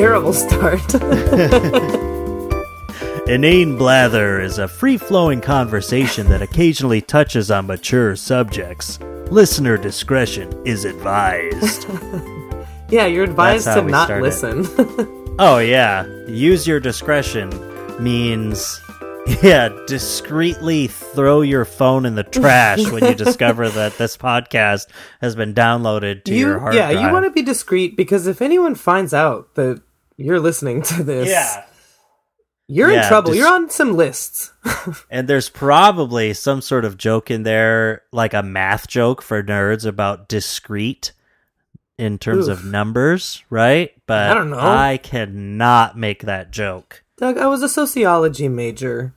terrible start. Inane Blather is a free flowing conversation that occasionally touches on mature subjects. Listener discretion is advised. yeah, you're advised to not listen. oh, yeah. Use your discretion means, yeah, discreetly throw your phone in the trash when you discover that this podcast has been downloaded to your you, hard yeah, drive. you want to be discreet because if anyone finds out that you're listening to this, Yeah. you're Yeah, in trouble. dis- you're on some lists. And there's probably some sort of joke in there, like a math joke for nerds about discrete in terms Oof. of numbers, right? But I don't know. I cannot make that joke. Doug, I was a sociology major.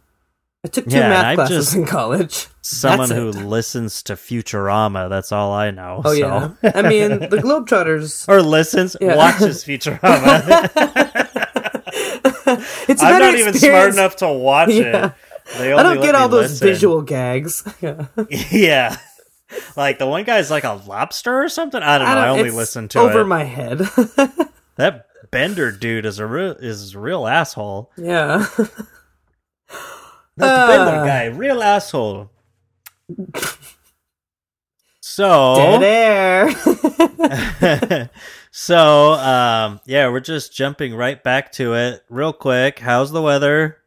I took two Yeah, math classes in college. Someone who listens to Futurama, that's all I know. Oh so. yeah, I mean the Globetrotters. or listens, Yeah. watches Futurama. it's I'm not even smart enough to watch Yeah. it. They I only don't get all those listen. visual gags. Yeah. yeah. Like the one guy's like a lobster or something. I don't know. I, only it's listen to it. over it. my head. That Bender dude is a real is a real asshole. yeah. That Ah. Bender guy, real asshole. So Dead air. so um yeah, we're just jumping right back to it real quick. How's the weather?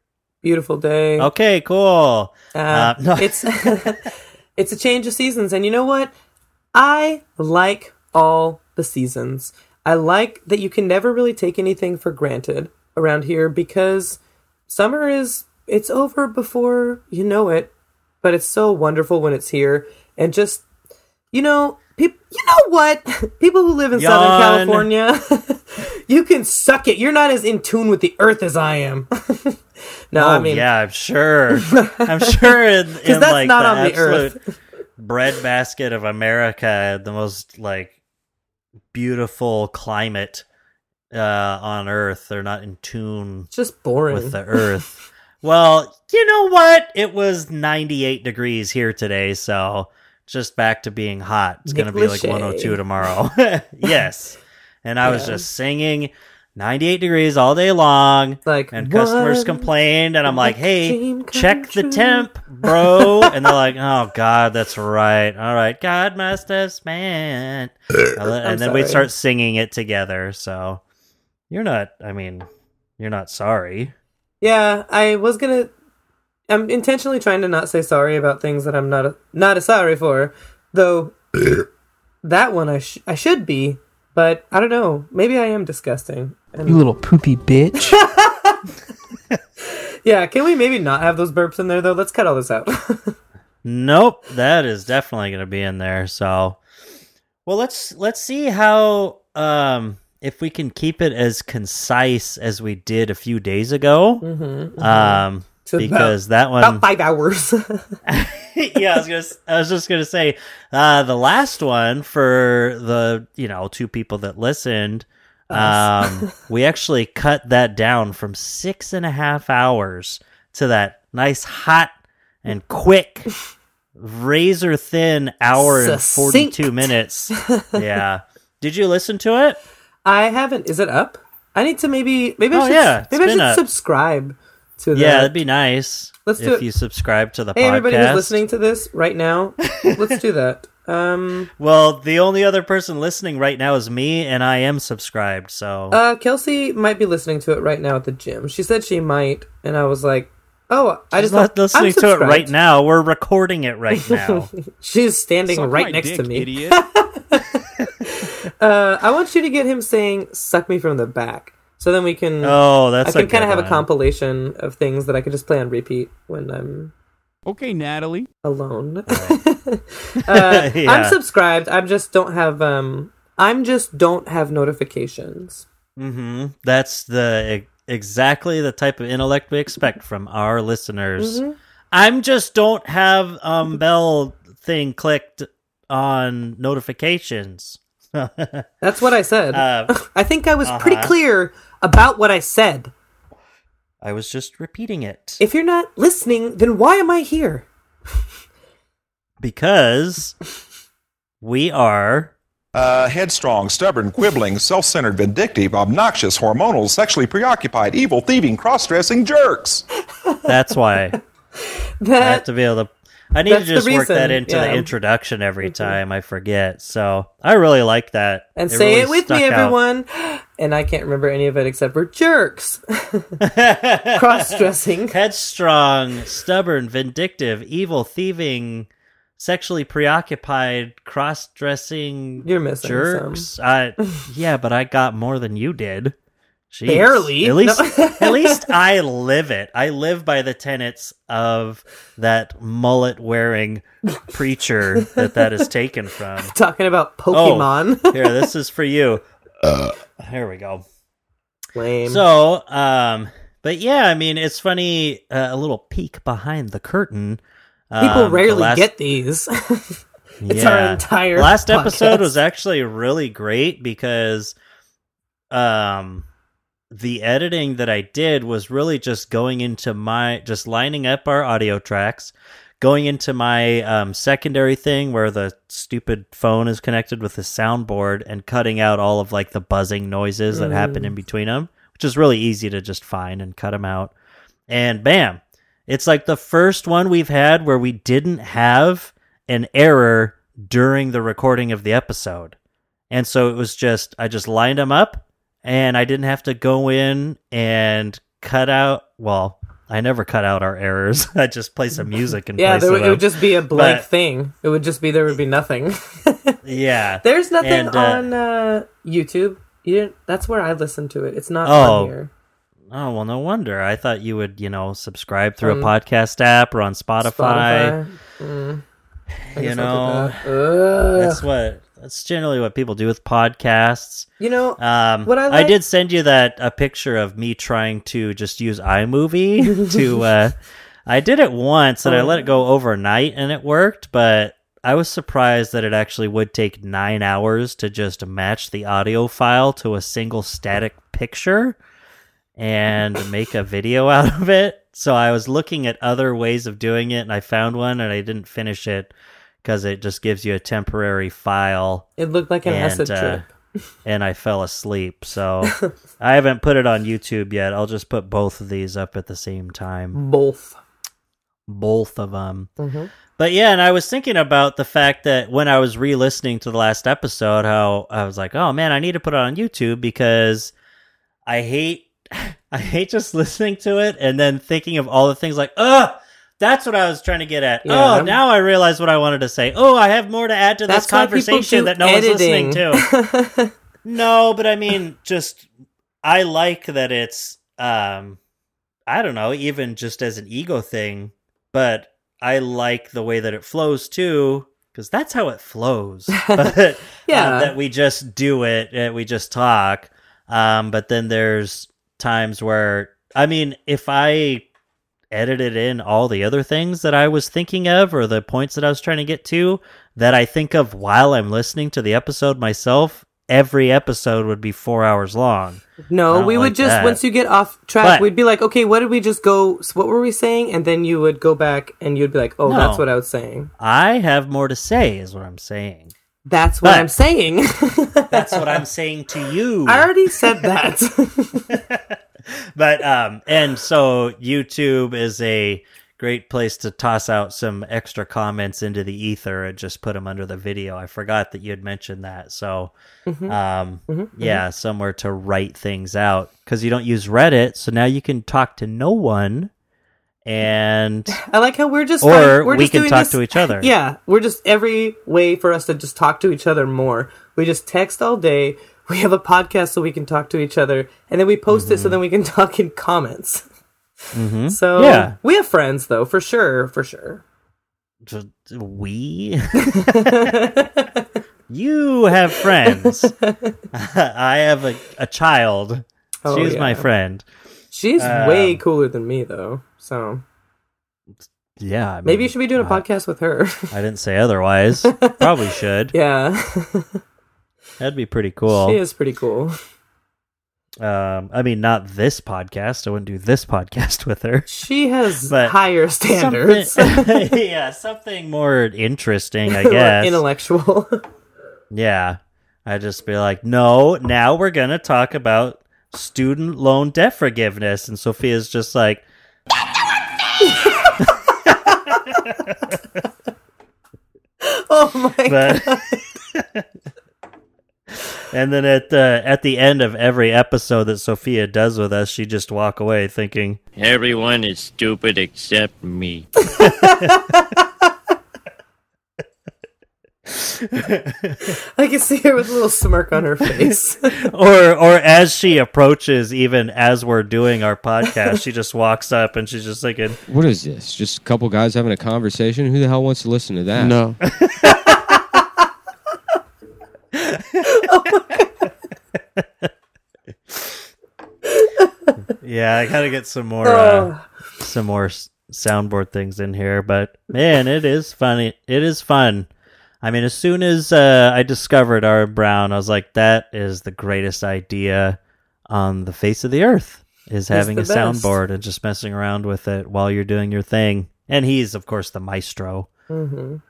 Beautiful day. Okay, cool. Uh, Uh, no. it's it's a change of seasons, and you know what? I like all the seasons. I like that you can never really take anything for granted around here because summer is it's over before you know it, but it's so wonderful when it's here and just you know, peop- you know what? People who live in Southern California, you can suck it. You're not as in tune with the earth as I am. no, oh I mean, yeah, I'm sure. I'm sure in, in that's like not the on the earth. breadbasket of America, the most like beautiful climate uh on earth. They're not in tune it's just boring. with the earth. Well, you know what? It was 98 degrees here today, so just back to being hot. It's going to be like Nick Lachey. 102 tomorrow. yes. And I was just singing 98 degrees all day long. like And customers complained, and I'm like, hey, check the temp, bro. and they're like, oh, God, that's right. All right. God must have spent. and then we'd start singing it together. So you're not, I mean, you're not sorry. Yeah, I was gonna. I'm intentionally trying to not say sorry about things that I'm not a, not a sorry for, though. that one I sh- I should be, but I don't know. Maybe I am disgusting. And You little poopy bitch. yeah, can we maybe not have those burps in there though? Let's cut all this out. Nope, that is definitely going to be in there. So, well, let's let's see how um if we can keep it as concise as we did a few days ago. mm-hmm. Um, So because that one, About five hours. yeah, I was gonna, I was just gonna say, uh, the last one for the you know two people that listened, um, we actually cut that down from six and a half hours to that nice hot and quick, razor thin hour and forty two minutes. Yeah, did you listen to it? I haven't. Is it up? I need to maybe maybe I Oh, should yeah, maybe I should up. subscribe to that. Yeah, that'd be nice. Let's do it. if it. you subscribe to the Hey, podcast. everybody who's listening to this right now, let's do that. Um, Well, the only other person listening right now is me, and I am subscribed. So uh, Kelsey might be listening to it right now at the gym. She said she might, and I was like, "Oh, I She's just not I'm listening to it right now. We're recording it right now. She's standing Suck right next dick, to me. idiot. Uh, I want you to get him saying "suck me from the back," so then we can. oh, that's. I can kind of good have a compilation of things that I could just play on repeat when I'm okay, Natalie. alone. uh, I'm subscribed. I'm just don't have um. I'm just don't have notifications. Mm-hmm. That's the e- exactly the type of intellect we expect from our listeners. Mm-hmm. I'm just don't have um bell thing clicked on notifications. That's what I said. uh, I think I was pretty uh-huh. clear about what I said. I was just repeating it If you're not listening, then why am I here? because we are Uh, headstrong, stubborn, quibbling, self centered, vindictive, obnoxious, hormonal, sexually preoccupied, evil, thieving, cross dressing jerks. That's why I have to be able to. I need to That's the just work that into yeah. the introduction every mm-hmm. time. I forget. So I really like that. and say really it with me, out. everyone. And I can't remember any of it except for jerks. Cross dressing. Headstrong, stubborn, vindictive, evil, thieving, sexually preoccupied, cross-dressing You're missing jerks. I, yeah, but I got more than you did. Jeez. Barely. At least, No. at least I live it. I live by the tenets of that mullet-wearing preacher that that is taken from. Talking about Pokemon. Here, this is for you. Uh, Here we go. Lame. So, um, but yeah, I mean, it's funny. Uh, a little peek behind the curtain. People Um, the rarely last- get these. it's our yeah. entire last episode was actually really great because, um, the editing that I did was really just going into my just lining up our audio tracks, going into my um, secondary thing where the stupid phone is connected with the soundboard and cutting out all of like the buzzing noises that happen in between them, which is really easy to just find and cut them out. And bam, it's like the first one we've had where we didn't have an error during the recording of the episode. And so it was just, I just lined them up and I didn't have to go in and cut out. Well, I never cut out our errors. I just play some music and yeah, place there, it would just be a blank But- thing. It would just be there would be nothing. yeah. There's nothing And, uh, on uh, YouTube. You didn't, that's where I listen to it. It's not Oh. on here. Oh, well, no wonder. I thought you would, you know, subscribe through Um, a podcast app or on Spotify. Spotify. Mm. You know, that. That's what, that's generally what people do with podcasts. you know, Um, What I I, did send you that a picture of me trying to just use iMovie to. Uh, I did it once and I let it go overnight and it worked, but I was surprised that it actually would take nine hours to just match the audio file to a single static picture and make a video out of it. So I was looking at other ways of doing it and I found one and I didn't finish it because it just gives you a temporary file it looked like an and, acid uh, trip. and I fell asleep. So I haven't put it on YouTube yet. I'll just put both of these up at the same time, Both. both of them. Mhm. But yeah, and I was thinking about the fact that when I was re-listening to the last episode, how I was like, "Oh man, I need to put it on YouTube because I hate, I hate just listening to it and then thinking of all the things like, ugh." That's what I was trying to get at. Yeah. Oh, now I realize what I wanted to say. Oh, I have more to add to this That's people conversation that no one's listening to. No, but I mean, just I like that it's um I don't know, even just as an ego thing, but I like the way that it flows too because that's how it flows. but uh, Yeah. that we just do it, uh, we just talk. Um but then there's times where I mean, if I edited in all the other things that I was thinking of or the points that I was trying to get to that I think of while I'm listening to the episode myself, every episode would be four hours long. No, we would like just that. once you get off track, But- we'd be like, okay, what did we just go? What were we saying? And then you would go back and you'd be like, oh, No. that's what I was saying. I have more to say, is what I'm saying. That's what But- I'm saying. That's what I'm saying to you. I already said that. but um and so YouTube is a great place to toss out some extra comments into the ether and just put them under the video. I forgot that you had mentioned that. So um yeah, somewhere to write things out cuz you don't use Reddit, so now you can talk to no one and I like how we're just or trying- we're we just can talk this- to each other. Yeah, we're just every way for us to just talk to each other more. We just text all day. We have a podcast so we can talk to each other, and then we post it so then we can talk in comments. Mhm. So Yeah. we have friends though, for sure, for sure. We you have friends i have a, a child Oh, she's my friend She's Um, way cooler than me though. So yeah I maybe you should be doing a podcast with her. i didn't say otherwise probably should yeah, that'd be pretty cool she is pretty cool. um i mean not this podcast i wouldn't do this podcast with her She has But higher standards. Something- yeah something more interesting i guess Intellectual. Yeah. I'd just be like, no, now we're going to talk about student loan debt forgiveness. And Sophia's just like, Oh my god. But. and then at the at the end of every episode that Sophia does with us, she just walk away thinking, Everyone is stupid except me. I can see her with a little smirk on her face. or or as she approaches, even as we're doing our podcast, she just walks up and she's just thinking, What is this? Just a couple guys having a conversation? Who the hell wants to listen to that? No. "Yeah, I gotta get some more uh, Oh, some more soundboard things in here." But man, it is funny. It is fun. I mean, as soon as uh, I discovered R. Brown, I was like, "That is the greatest idea on the face of the earth." Is having a best. soundboard and just messing around with it while you're doing your thing. And he's, of course, the maestro. mhm.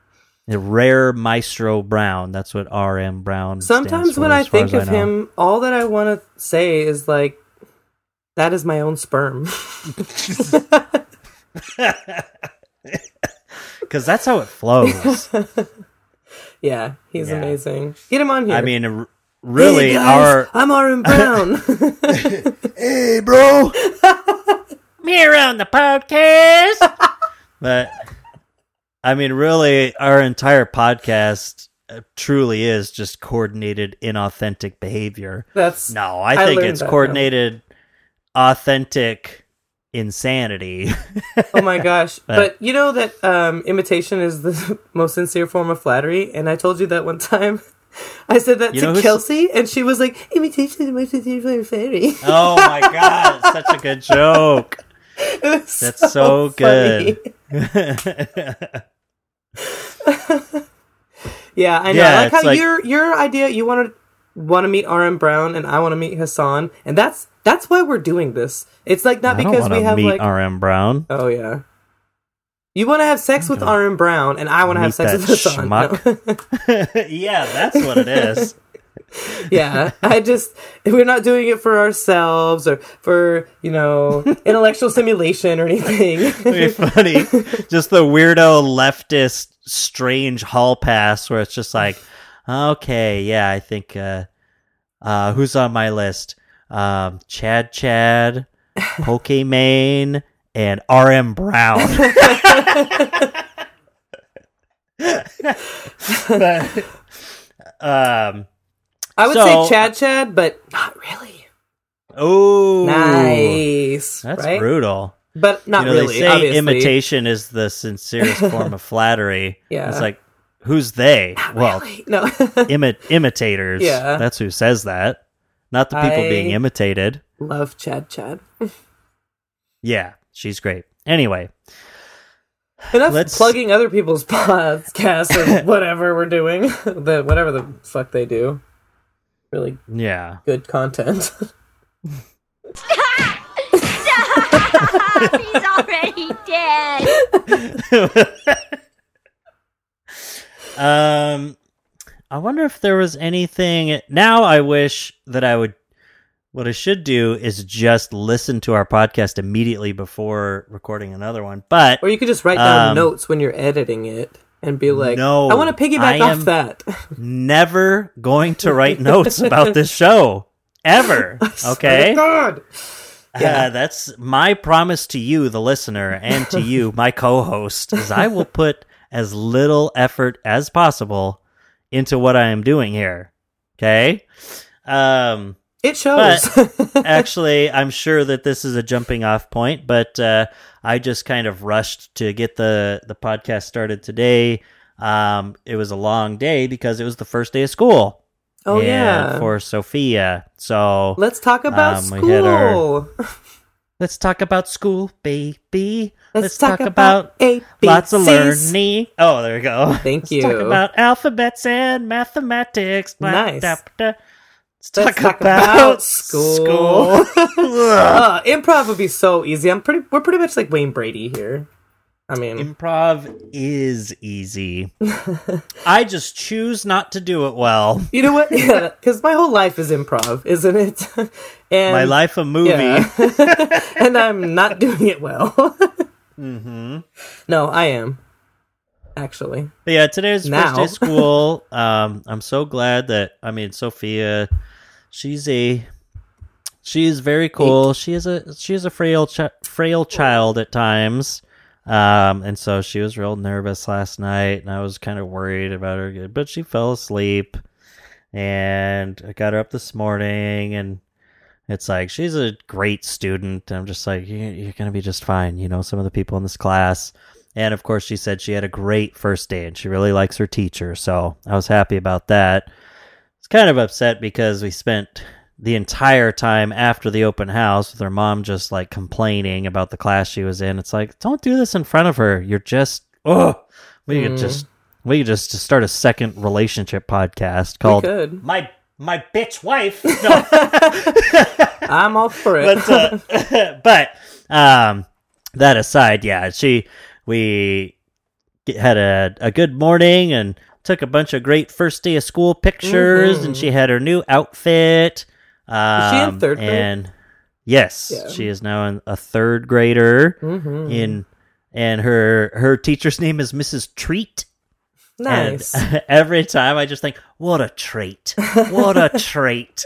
A rare Maestro Brown. That's what R.M. Brown. Sometimes for, when as I think of know. him, all that I want to say is like, that is my own sperm. because that's how it flows. yeah, he's Yeah. amazing. Get him on here. I mean, really, hey guys, our I'm R.M. Brown. hey, bro, me around the podcast. but I mean, really, our entire podcast uh, truly is just coordinated inauthentic behavior. That's No, I I think it's now. coordinated authentic insanity. Oh my gosh. But- but you know that um, imitation is the most sincere form of flattery, and I told you that one time. I said that You to Kelsey, and she was like, "Imitation is the most sincere form of flattery." oh my god, such a good joke. That's so good. Yeah, I know. Yeah, I like how like- your your idea. You want to want to meet R.M. Brown, and I want to meet Hassan, and that's that's why we're doing this. It's like not I because we have meet like R.M. Brown. oh yeah. You want to have sex with R.M. Brown, and I want to have sex with Hassan. No. yeah, that's what it is. Yeah, I just we're not doing it for ourselves or for you know intellectual stimulation or anything. Funny. Just the weirdo leftist strange hall pass where it's just like, okay, yeah, I think uh uh who's on my list? Um Chad Chad, Pokimane, and RM Brown. but um I would So- say Chad Chad, but not really. oh Nice, That's right? brutal. But not you know, really. they say obviously. imitation is the sincerest form of flattery. Yeah. It's like, who's they? Well, Really? no. imi- imitators. Yeah. That's who says that. Not the people I- being imitated. Love Chad Chad. Yeah, she's great. Anyway, Enough Let's- plugging other people's podcasts or whatever we're doing. the whatever the fuck they do. Really yeah. good content. He's already dead. Um, I wonder if there was anything. Now I wish that I would. What I should do is just listen to our podcast immediately before recording another one. But or you could just write down Um, notes when you're editing it and be like, No, I want to piggyback I off am- that. never going to write notes about this show ever. Okay. God. Yeah, that's my promise to you, the listener, and to you, my co-host, is I will put as little effort as possible into what I am doing here. Okay. Um, It shows. actually, I'm sure that this is a jumping off point, but uh, I just kind of rushed to get the the podcast started today. Um, it was a long day because it was the first day of school. oh yeah. for Sophia. So Let's talk about Um, we had our- school. let's talk about school, baby. Let's talk about A, B, lots of learning. Oh, there you go. Thank Let's you. talk about alphabets and mathematics. Nice. da, da. Let's Let's talk, talk about, about school. school. Uh, improv would be so easy. I'm pretty. We're pretty much like Wayne Brady here. I mean, Improv is easy. I just choose not to do it well. you know what? Yeah, because my whole life is improv, isn't it? and My life a movie. Yeah. and I'm not doing it well. mm-hmm. No, I am. Actually. But yeah, today's Now. first day of school. um, I'm so glad that I mean Sophia. She's a she's very cool. She is a she is a frail chi- frail child at times. Um, and so she was real nervous last night, and I was kind of worried about her. But she fell asleep, and I got her up this morning, and it's like she's a great student. I'm just like, you're gonna be just fine. You know, some of the people in this class. And of course, she said she had a great first day and she really likes her teacher. So I was happy about that. Was kind of upset because we spent the entire time after the open house with her mom just like complaining about the class she was in. It's like, don't do this in front of her. You're just, oh, we could just, we could just start a second relationship podcast called. My My Bitch Wife. No. I'm all for it. but uh, but um that aside yeah she we had a, a good morning and took a bunch of great first day of school pictures and she had her new outfit um, she in third grade? and yes Yeah. she is now in a third grader Mhm. in and her her teacher's name is mrs treat nice. and every time I just think, what a treat. What a treat.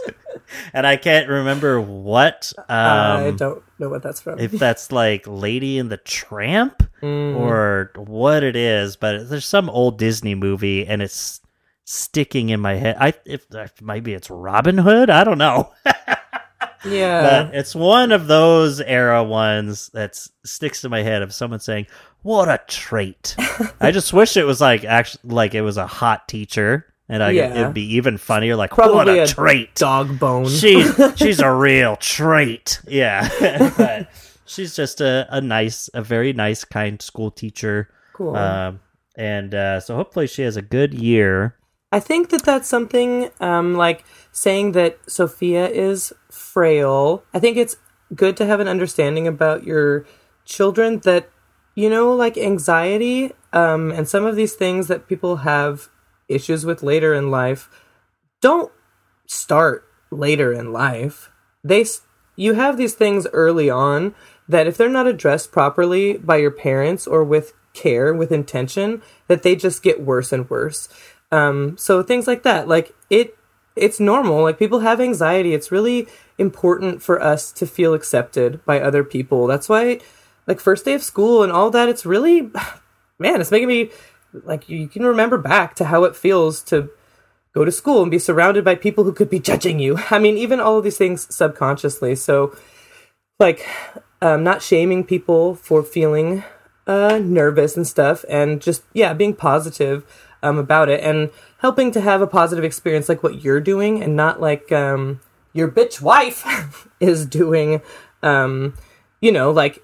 And I can't remember what Um, I don't know what that's from. if that's like Lady and the Tramp Mm. or what it is, but there's some old Disney movie and it's sticking in my head. I if, if maybe it's Robin Hood, I don't know. yeah. but it's one of those era ones that sticks to my head of someone saying, "What a trait!" I just wish it was like actually like it was a hot teacher, and I, Yeah. it'd be even funnier. Like, Probably what a, a trait! Dog bone. She's she's a real trait. Yeah, but she's just a, a nice, a very nice, kind school teacher. Cool. Um, and uh, so hopefully she has a good year. I think that that's something um, like saying that Sophia is frail. I think it's good to have an understanding about your children that, you know, like anxiety um, and some of these things that people have issues with later in life don't start later in life. They you have these things early on that if they're not addressed properly by your parents or with care, with intention, that they just get worse and worse. Um, so things like that, like it, it's normal. Like people have anxiety. It's really important for us to feel accepted by other people. That's why, like first day of school and all that, it's really, man, it's making me like you can remember back to how it feels to go to school and be surrounded by people who could be judging you. I mean, even all of these things subconsciously. So, like, um, not shaming people for feeling uh, nervous and stuff, and just yeah, being positive um, about it, and helping to have a positive experience like what you're doing, and not like um, your bitch wife is doing. Um, you know, like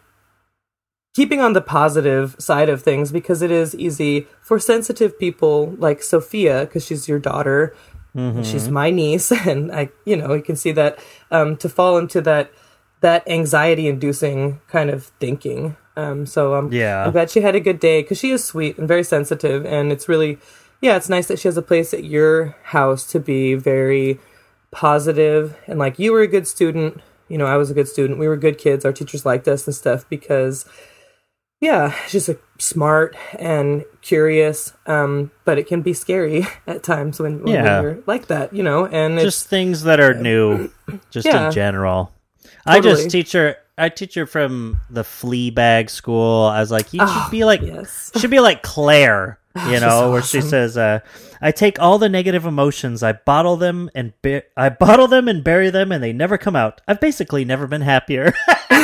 keeping on the positive side of things because it is easy for sensitive people like Sophia because she's your daughter and she's my niece and I you know you can see that um, to fall into that that anxiety inducing kind of thinking um, so um, Yeah. I'm glad she had a good day because she is sweet and very sensitive and it's really yeah it's nice that she has a place at your house to be very positive and like you were a good student you know i was a good student we were good kids our teachers liked us and stuff because yeah she's a smart and curious um but it can be scary at times when, when Yeah. you're like that you know and just things that are new, just Yeah. in general. I just teach her. I teach her from the Fleabag school. I was like, you should be like, Ah, yes. should be like Claire, you know, where she says, uh, "I take all the negative emotions, I bottle them and I bottle them and bury them, and they never come out. I've basically never been happier."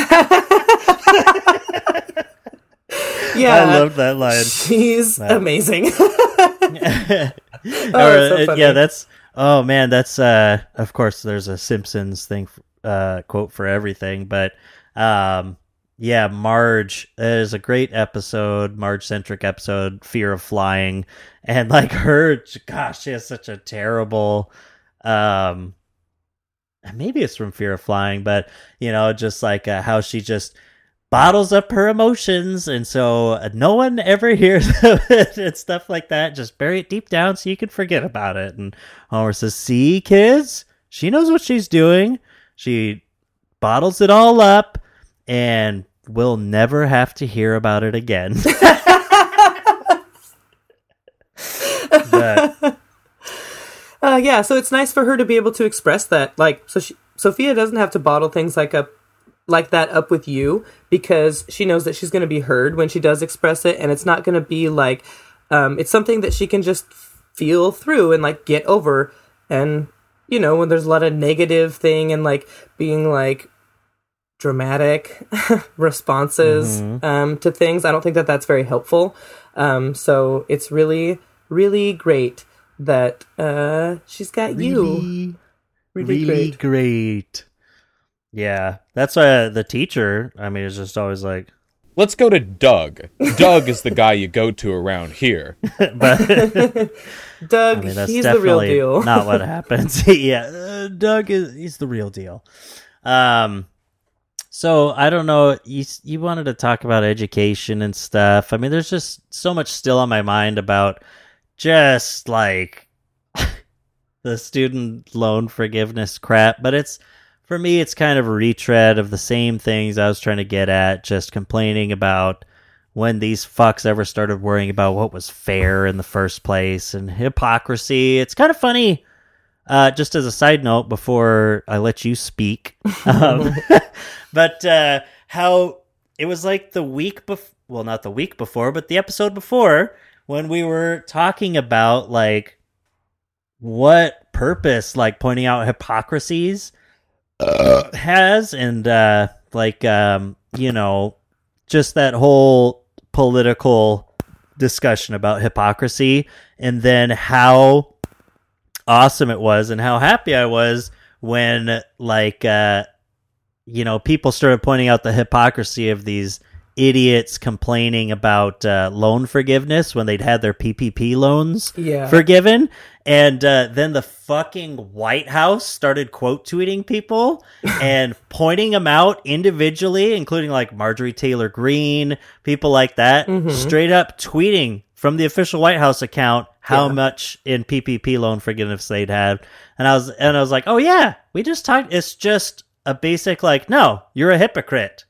yeah I love that line. she's amazing Or, so uh, yeah, that's oh man, that's uh of course there's a Simpsons thing uh quote for everything, but um yeah, Marge is a great episode, Marge centric episode, Fear of Flying, and like her gosh, she has such a terrible um maybe it's from Fear of Flying, but you know, just like uh, how she just bottles up her emotions, and so no one ever hears of it and stuff like that. Just bury it deep down so you can forget about it. And Homer says, "See, kids, she knows what she's doing. She bottles it all up, and we'll never have to hear about it again." but Uh, yeah, so it's nice for her to be able to express that. Like, so she, Sophia doesn't have to bottle things like up, like that up with you because she knows that she's going to be heard when she does express it, and it's not going to be like, um, it's something that she can just feel through and like get over. And you know, when there's a lot of negative thing and like being like dramatic responses um, to things, I don't think that that's very helpful. Um, so it's really, really great that uh, she's got you. really, Really great. great. Yeah, that's why the teacher. I mean, is just always like, Let's go to Doug. Doug is the guy you go to around here. but Doug, I mean, that's he's the real deal. not what happens. yeah, uh, Doug is he's the real deal. Um, so I don't know. You you wanted to talk about education and stuff. I mean, there's just so much still on my mind about just like the student loan forgiveness crap. But it's for me, it's kind of a retread of the same things I was trying to get at. Just complaining about when these fucks ever started worrying about what was fair in the first place and hypocrisy. It's kind of funny. Uh, just as a side note, before I let you speak, um, but uh, how it was like the week before, well, not the week before, but the episode before when we were talking about like what purpose, like pointing out hypocrisies uh. has, and uh, like um, you know, just that whole political discussion about hypocrisy and then how awesome it was and how happy I was when like uh you know people started pointing out the hypocrisy of these idiots complaining about uh, loan forgiveness when they'd had their PPP loans Yeah. forgiven and uh, then the fucking White House started quote tweeting people and pointing them out individually including like Marjorie Taylor Greene people like that Mhm. straight up tweeting from the official White House account how Yeah. much in PPP loan forgiveness they'd had. And I was and I was like oh yeah we just talked it's just a basic like no you're a hypocrite.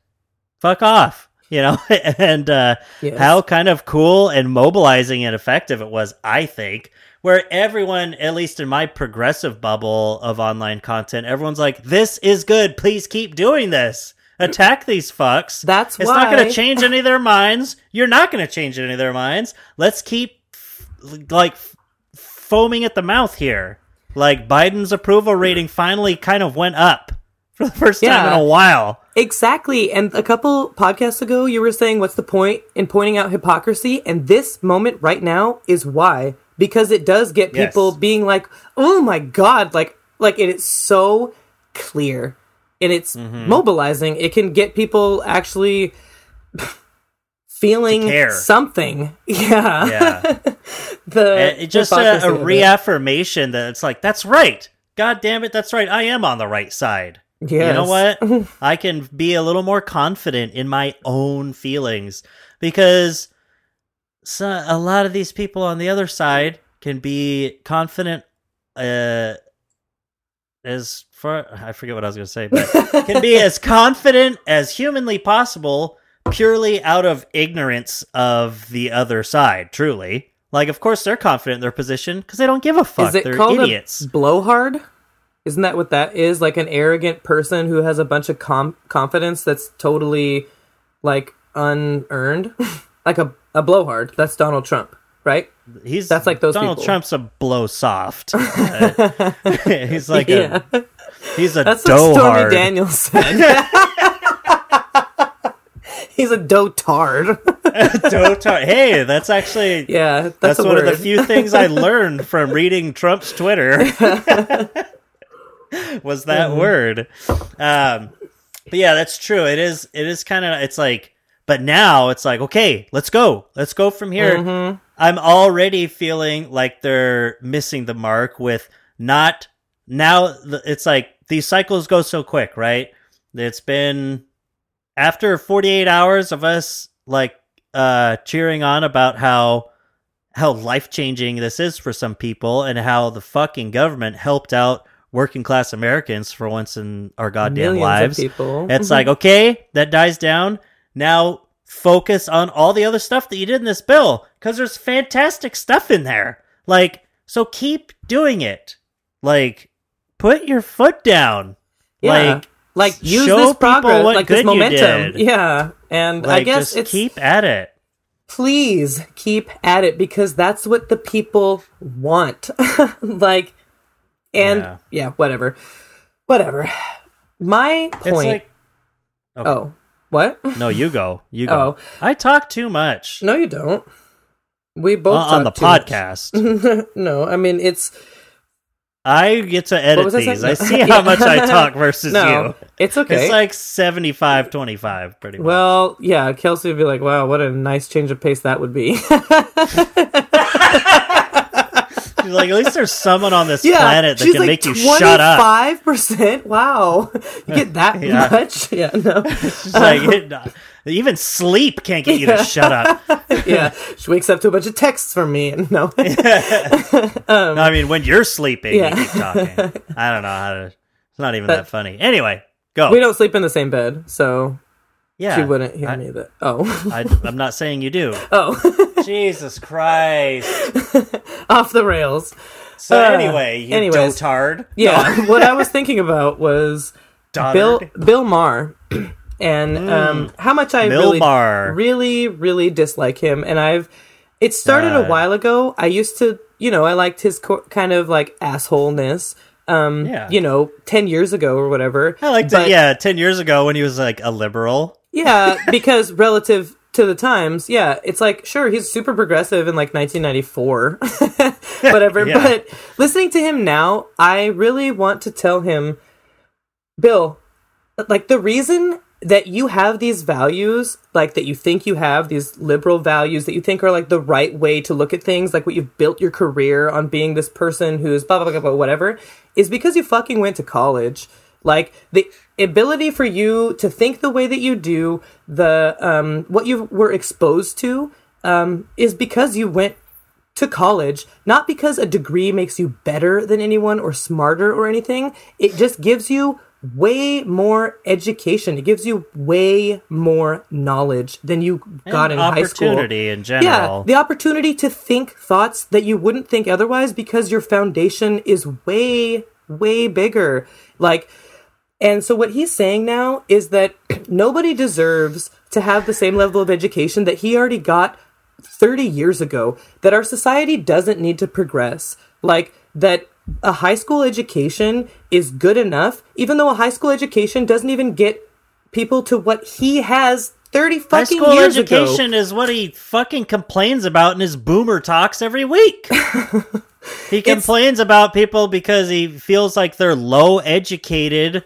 Fuck off you know? And uh Yes. how kind of cool and mobilizing and effective it was i think where everyone at least in my progressive bubble of online content everyone's like this is good. Please keep doing this attack these fucks That's why. it's why not going to change any of their minds you're not going to change any of their minds let's keep like foaming at the mouth here like biden's approval rating finally kind of went up for the first time Yeah. in a while Exactly. And a couple podcasts ago, you were saying, what's the point in pointing out hypocrisy? And this moment right now is why. Because it does get Yes. people being like, oh my God, like, like it is so clear and it's Mm-hmm. mobilizing. It can get people actually feeling something. Yeah. yeah the it just a, a reaffirmation that it's like that's right god damn it that's right i am on the right side you know what i can be a little more confident in my own feelings because so, a lot of these people on the other side can be confident uh as far i forget what i was going to say but can be as confident as humanly possible purely out of ignorance of the other side truly like of course they're confident in their position because they don't give a fuck Is it they're called idiots a blowhard? Isn't that what that is? Like an arrogant person who has a bunch of com- confidence that's totally like unearned, like a a blowhard. That's Donald Trump, right? he's That's like those donald people. trump's a blow soft Uh, he's like yeah, a he's a that's what dough Stormy hard. Daniels said. He's a dotard. dough tart. Hey, that's actually yeah, that's, That's, one word. of the few things I learned from reading Trump's Twitter. was that Mm-hmm. word? Um, but yeah, that's true. It is. It is kind of. It's like. But now it's like, okay, let's go. Let's go from here. Mm-hmm. I'm already feeling like they're missing the mark with not now. It's like these cycles go so quick, right? It's been after 48 hours of us like uh cheering on about how how life-changing this is for some people and how the fucking government helped out working class Americans for once in our goddamn Millions lives. people. It's Mhm. like, okay, that dies down. Now focus on all the other stuff that you did in this bill cuz there's fantastic stuff in there. Like so keep doing it. Like put your foot down. Yeah. Like like use show this progress, what like this momentum. Yeah, and I guess just it's keep at it. please keep at it because that's what the people want. like, and Yeah. yeah. whatever, whatever. My point. like oh, what? no, you go. You go. Oh. I talk too much. No, you don't. We both Uh, on the talk too much. podcast. no, I mean it's I get to edit these. I see how much I talk versus no. you. It's okay. It's like 75 25 pretty much. well, yeah, Kelsey would be like, "Wow, what a nice change of pace that would be." She's like at least there's someone on this yeah, planet that can like make you shut up. Five percent. Wow, you get that Yeah. much? Yeah, no. She's like um, it- even sleep can't get you to shut up. yeah, she wakes up to a bunch of texts from me, and no, No, I mean when you're sleeping Um, Yeah. you keep talking. I don't know how to it's not even But- that funny. Anyway, go. we don't sleep in the same bed, so yeah. she wouldn't hear I, me. That oh, I, I'm not saying you do. oh, Jesus Christ. off the rails. So Uh, anyway, you anyways. dotard. Yeah, what I was thinking about was Bill. Bill Maher, and um, how much I Bill really, really, really dislike him. And I've it started a while ago. I used to, you know, I liked his co- kind of like assholeness. Um, Yeah. you know, ten years ago or whatever. I liked But- it, yeah, 10 years ago when he was like a liberal. Yeah, because relative to the times, yeah, it's like sure he's super progressive in like 1994, whatever. Yeah. But listening to him now, I really want to tell him, Bill, like the reason that you have these values, like that you think you have these liberal values that you think are like the right way to look at things, like what you've built your career on being this person who's blah blah blah, blah whatever, is because you fucking went to college. Like the ability for you to think the way that you do, the um, what you were exposed to, um, is because you went to college, not because a degree makes you better than anyone or smarter or anything. It just gives you way more education. It gives you way more knowledge than you got in high school. opportunity in general. Yeah, the opportunity to think thoughts that you wouldn't think otherwise because your foundation is way, way bigger. Like, and so what he's saying now is that nobody deserves to have the same level of education that he already got 30 years ago, that our society doesn't need to progress. Like, that a high school education is good enough, even though a high school education doesn't even get people to what he has 30 High fucking school years ago. education is what he fucking complains about in his boomer talks every week. he complains about people because he feels like they're low educated,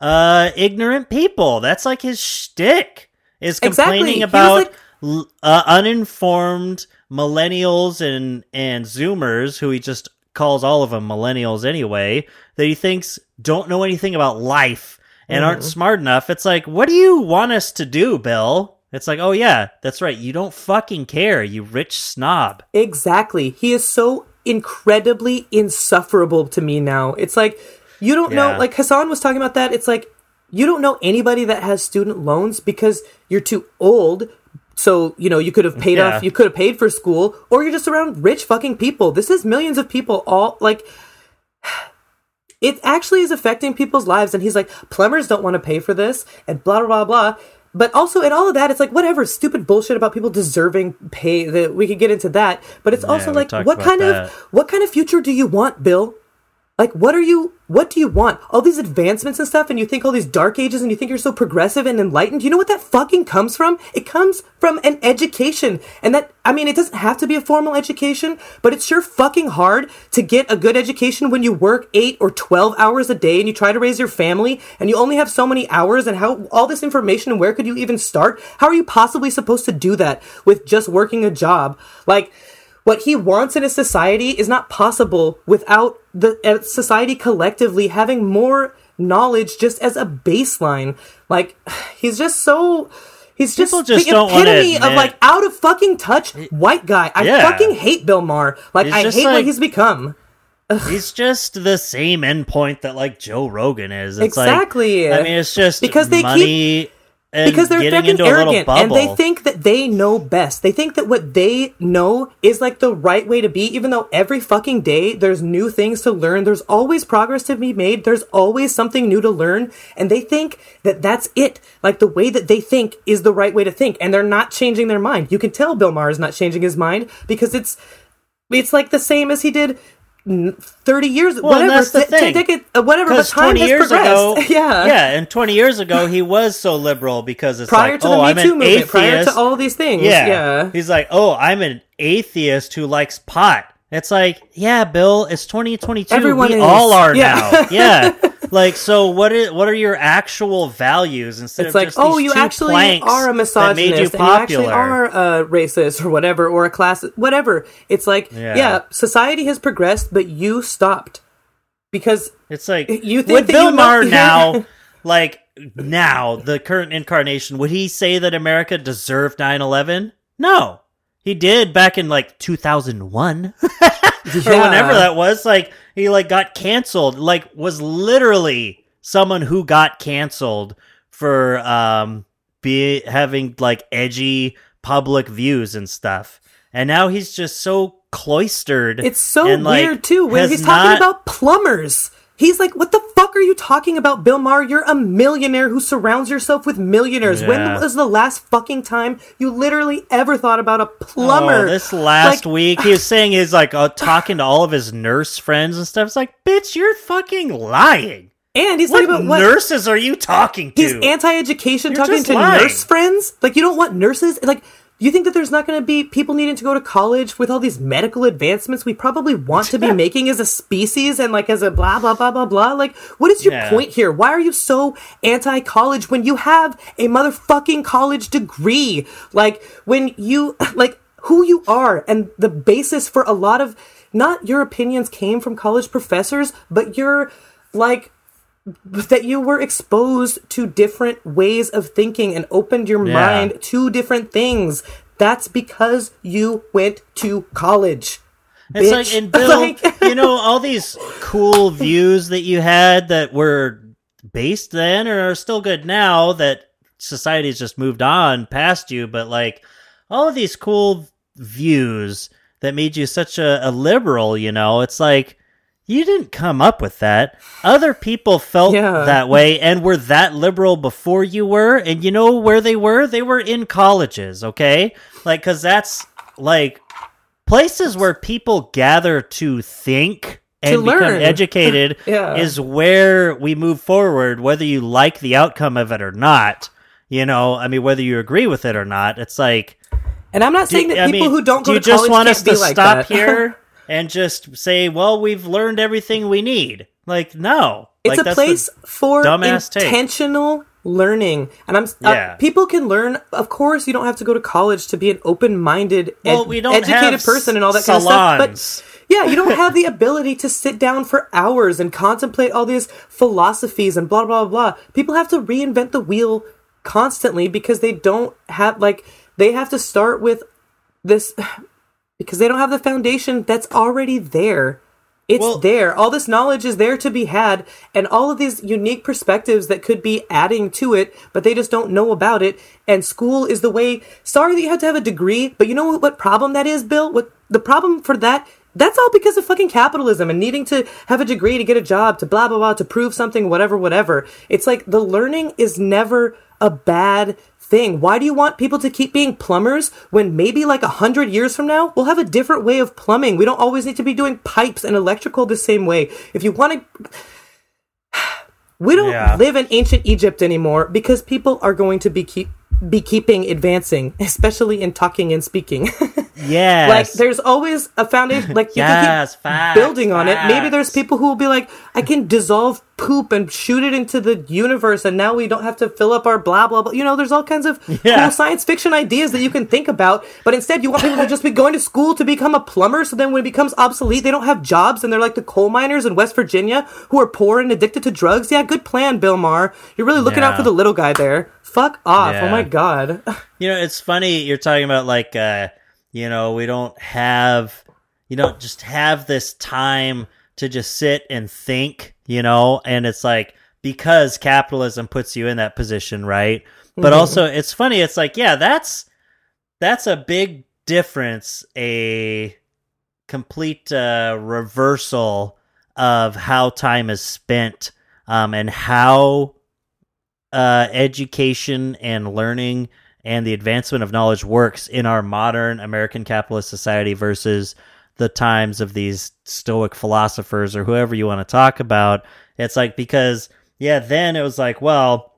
uh, ignorant people. That's like his shtick. Is complaining was about like- l- uh, uninformed millennials and and Zoomers, who he just calls all of them millennials anyway, that he thinks don't know anything about life and aren't Mm-hmm. smart enough. It's like, what do you want us to do, Bill? It's like, oh yeah, that's right. You don't fucking care, you rich snob. Exactly. He is so incredibly insufferable to me now. It's like you don't Yeah. know like Hassan was talking about that. It's like you don't know anybody that has student loans because you're too old. So, you know, you could have paid Yeah. off, you could have paid for school, or you're just around rich fucking people. This is millions of people all like it actually is affecting people's lives. And he's like, plumbers don't want to pay for this, and blah blah blah blah. But also, in all of that, it's like whatever stupid bullshit about people deserving pay. That we could get into that. But it's also like, what kind that. of what kind of future do you want, Bill? Like, what are you? What do you want? All these advancements and stuff, and you think all these dark ages, and you think you're so progressive and enlightened. You know what that fucking comes from? It comes from an education, and that I mean, it doesn't have to be a formal education, but it's sure fucking hard to get a good education when you work eight or twelve hours a day, and you try to raise your family, and you only have so many hours, and how all this information, and where could you even start? How are you possibly supposed to do that with just working a job? Like what he wants in a society is not possible without the society collectively having more knowledge just as a baseline. Like he's just so he's just, just the epitome of like out of fucking touch white guy. I Yeah. fucking hate Bill Maher. Like He's I hate what like- he's become. He's just the same endpoint that like Joe Rogan is. It's Exactly. Like, I mean, it's just Because they keep- money and because they're fucking arrogant and they think that they know best. They think that what they know is like the right way to be, even though every fucking day there's new things to learn. There's always progress to be made. There's always something new to learn. And they think that that's it. Like the way that they think is the right way to think. And they're not changing their mind. You can tell Bill Maher is not changing his mind because it's, it's like the same as he did 30 years, Well, whatever, that's the th- thing. uh, whatever, but time 20 has years progressed. ago, yeah. yeah, and 20 years ago he was so liberal because it's Prior like, to oh, the Me I'm Too an movement, atheist. prior to all these things. yeah. yeah. he's like, oh, I'm an atheist who likes pot. It's like, yeah, Bill, it's 2022. Everyone we is. all are Yeah. now. Yeah. Like, so what is what are your actual values instead It's of like, just oh, you two actually are a that made you misogynist, and you actually are a racist or whatever, or a class, whatever. It's like, Yeah. yeah. society has progressed, but you stopped because It's like You think would Bill Maher now, like now, the current incarnation, would he say that America deserved 9-11? No. He did back in like 2001 or whenever that was. Like he like got canceled. Like was literally someone who got canceled for um be having like edgy public views and stuff. And now he's just so cloistered. It's so and, like, weird too when he's talking not- about plumbers. He's like, "What the fuck are you talking about, Bill Maher? You're a millionaire who surrounds yourself with millionaires. When was the last fucking time you literally ever thought about a plumber?" Oh, this last Like, week, he was saying he's like uh, talking to all of his nurse friends and stuff. It's like, bitch, you're fucking lying. and he's What talking about what nurses are you talking to? He's anti-education, You're talking to lying. nurse friends. Like you don't want nurses. Like you think that there's not going to be people needing to go to college with all these medical advancements we probably want to be making as a species and like as a blah blah blah blah blah. Like what is your Yeah. point here? Why are you so anti-college when you have a motherfucking college degree? Like when you like who you are and the basis for a lot of not your opinions came from college professors, but your like that you were exposed to different ways of thinking and opened your Yeah. mind to different things. That's because you went to college. It's bitch. like, and Bill, Like- you know, all these cool views that you had that were based then or are still good now that society's just moved on past you, but like all of these cool views that made you such a, a liberal, you know, it's like you didn't come up with that. Other people felt Yeah. that way and were that liberal before you were. And you know where they were? They were in colleges, okay? Like, cause that's like places where people gather to think and To become learn. educated Yeah. is where we move forward, whether you like the outcome of it or not. You know, I mean, whether you agree with it or not, it's like And I'm not saying do- that I people mean, who don't go do to just college want can't us be to like stop that. here and just say, "Well, we've learned everything we need"? Like, no, It's Like, a place for dumbass take. intentional learning. And I'm Yeah. uh, people can learn. Of course, you don't have to go to college to be an open-minded, ed- Well, we don't educated person and all that kind of stuff. But yeah, you don't have the ability to sit down for hours and contemplate all these philosophies and blah blah blah. People have to reinvent the wheel constantly because they don't have like they have to start with this because they don't have the foundation that's already there. It's Well- there. All this knowledge is there to be had, and all of these unique perspectives that could be adding to it, but they just don't know about it. And school is the way. Sorry that you have to have a degree, but you know what, what problem that is, Bill? What the problem for that? That's all because of fucking capitalism and needing to have a degree to get a job, to blah blah blah, to prove something, whatever, whatever. It's like the learning is never a bad thing. Why do you want people to keep being plumbers when maybe like a hundred years from now we'll have a different way of plumbing? We don't always need to be doing pipes and electrical the same way. If you want to, we don't Yeah. live in ancient Egypt anymore because people are going to be keep be keeping advancing, especially in talking and speaking. Yes. like there's always a foundation like you Yes, can keep facts, building on it. Maybe there's people who will be like i can dissolve poop and shoot it into the universe and now we don't have to fill up our blah blah blah. You know there's all kinds of Yeah. cool science fiction ideas that you can think about but instead you want people to just be going to school to become a plumber so then when it becomes obsolete they don't have jobs and they're like the coal miners in west virginia who are poor and addicted to drugs. Yeah good plan bill maher. You're really looking out for the little guy there fuck off Yeah. oh my god You know, it's funny you're talking about like uh you know, we don't have you don't just have this time to just sit and think, you know, and it's like because capitalism puts you in that position, right? But also it's funny, it's like, yeah, that's that's a big difference, a complete uh reversal of how time is spent um and how uh, education and learning and the advancement of knowledge works in our modern American capitalist society versus the times of these Stoic philosophers or whoever you want to talk about. It's like because yeah, then it was like, well,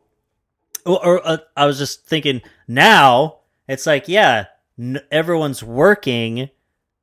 or, uh, I was just thinking now it's like yeah, n- everyone's working,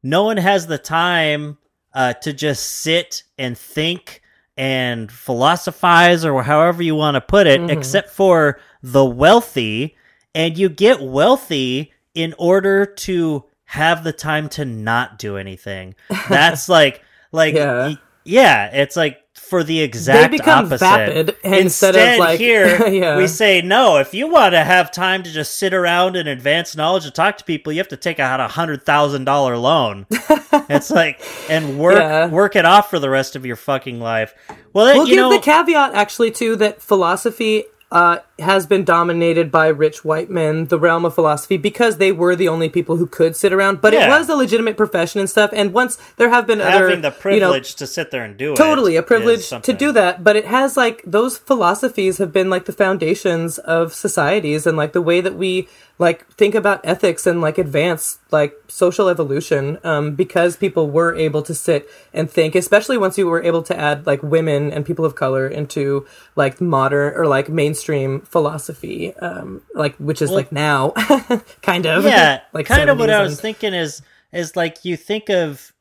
no one has the time uh, to just sit and think and philosophize or however you want to put it, mm-hmm. except for the wealthy. And you get wealthy in order to have the time to not do anything. That's like, like, Yeah. yeah, it's like for the exact become opposite. vapid instead of, like- here Yeah. we say no. If you want to have time to just sit around and advance knowledge and talk to people, you have to take out a hundred thousand dollar loan. it's like and work Yeah. work it off for the rest of your fucking life. Well, then, We'll you give know, the caveat actually too that philosophy uh, has been dominated by rich white men, the realm of philosophy, because they were the only people who could sit around. But it was a legitimate profession and stuff. And once there have been other, having the you know, privilege to sit there and do it, totally a privilege to do that but it has like those philosophies have been like the foundations of societies and like the way that we like think about ethics and like advance like social evolution um, because people were able to sit and think especially once you were able to add like women and people of color into like modern or like mainstream philosophy um, like which is like now kind of Yeah, like kind of what 70s I was thinking is is like you think of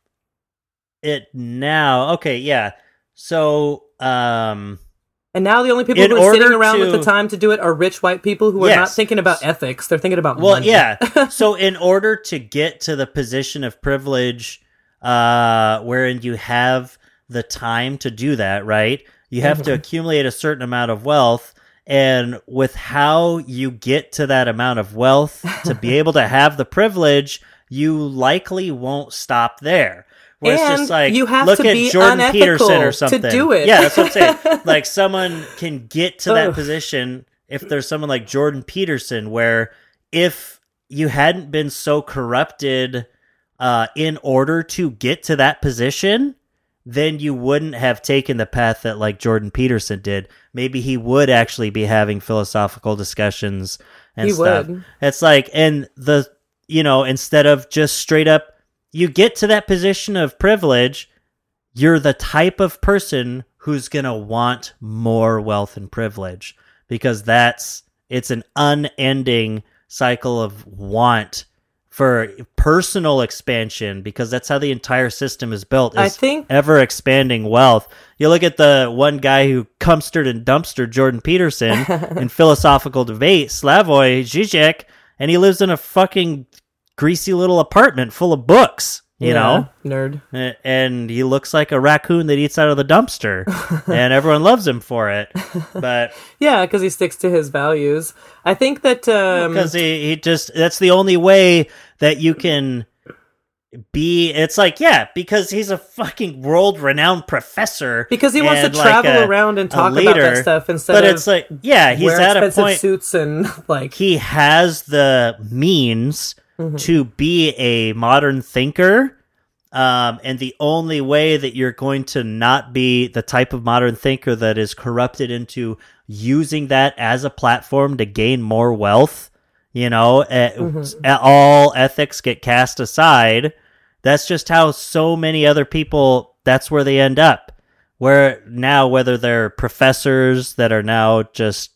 it now. Okay, yeah. So, um, And now the only people who are sitting around with the time to do it are rich white people who are not thinking about ethics. They're thinking about Well, money. yeah. so in order to get to the position of privilege, uh, wherein you have the time to do that, right? You have to accumulate a certain amount of wealth. And with how you get to that amount of wealth to be able to have the privilege, you likely won't stop there. Where it's And just like you have look to at be Jordan Peterson or something. to do it. Yeah, that's what I'm saying. like someone can get to that position if there's someone like Jordan Peterson, where if you hadn't been so corrupted uh, in order to get to that position, then you wouldn't have taken the path that like Jordan Peterson did. Maybe he would actually be having philosophical discussions and He stuff. would. It's like, and the, you know, instead of just straight up, you get to that position of privilege, you're the type of person who's going to want more wealth and privilege because that's it's an unending cycle of want for personal expansion because that's how the entire system is built. I think- ever expanding wealth. You look at the one guy who cumstered and dumpstered Jordan Peterson in philosophical debate, Slavoj Žižek, and he lives in a fucking greasy little apartment full of books. You Yeah, know, nerd. and he looks like a raccoon that eats out of the dumpster, and everyone loves him for it. But Yeah, because he sticks to his values. I think that um, because he, he just that's the only way that you can be. It's like yeah, because he's a fucking world renowned professor. because he wants to and, like, travel a- around and talk about leader. that stuff instead But of it's like yeah, he's at a point. suits and like he has the means Mm-hmm. to be a modern thinker. Um, and the only way that you're going to not be the type of modern thinker that is corrupted into using that as a platform to gain more wealth, you know, eh, Mm-hmm. eh, all ethics get cast aside. That's just how so many other people, that's where they end up. Where now, whether they're professors that are now just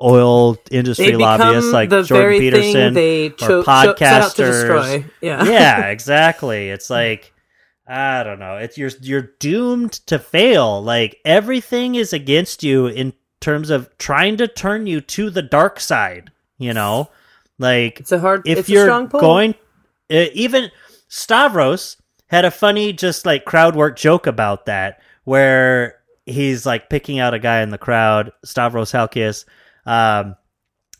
oil industry They lobbyists like Jordan Peterson they or cho- cho- podcasters. set out to destroy. Yeah. yeah, exactly. It's like I don't know. It's you're you're doomed to fail. Like everything is against you in terms of trying to turn you to the dark side. You know, like It's a hard. if you're strong going, even Stavros had a funny, just like crowd work joke about that, where he's like picking out a guy in the crowd, Stavros Halkias, um,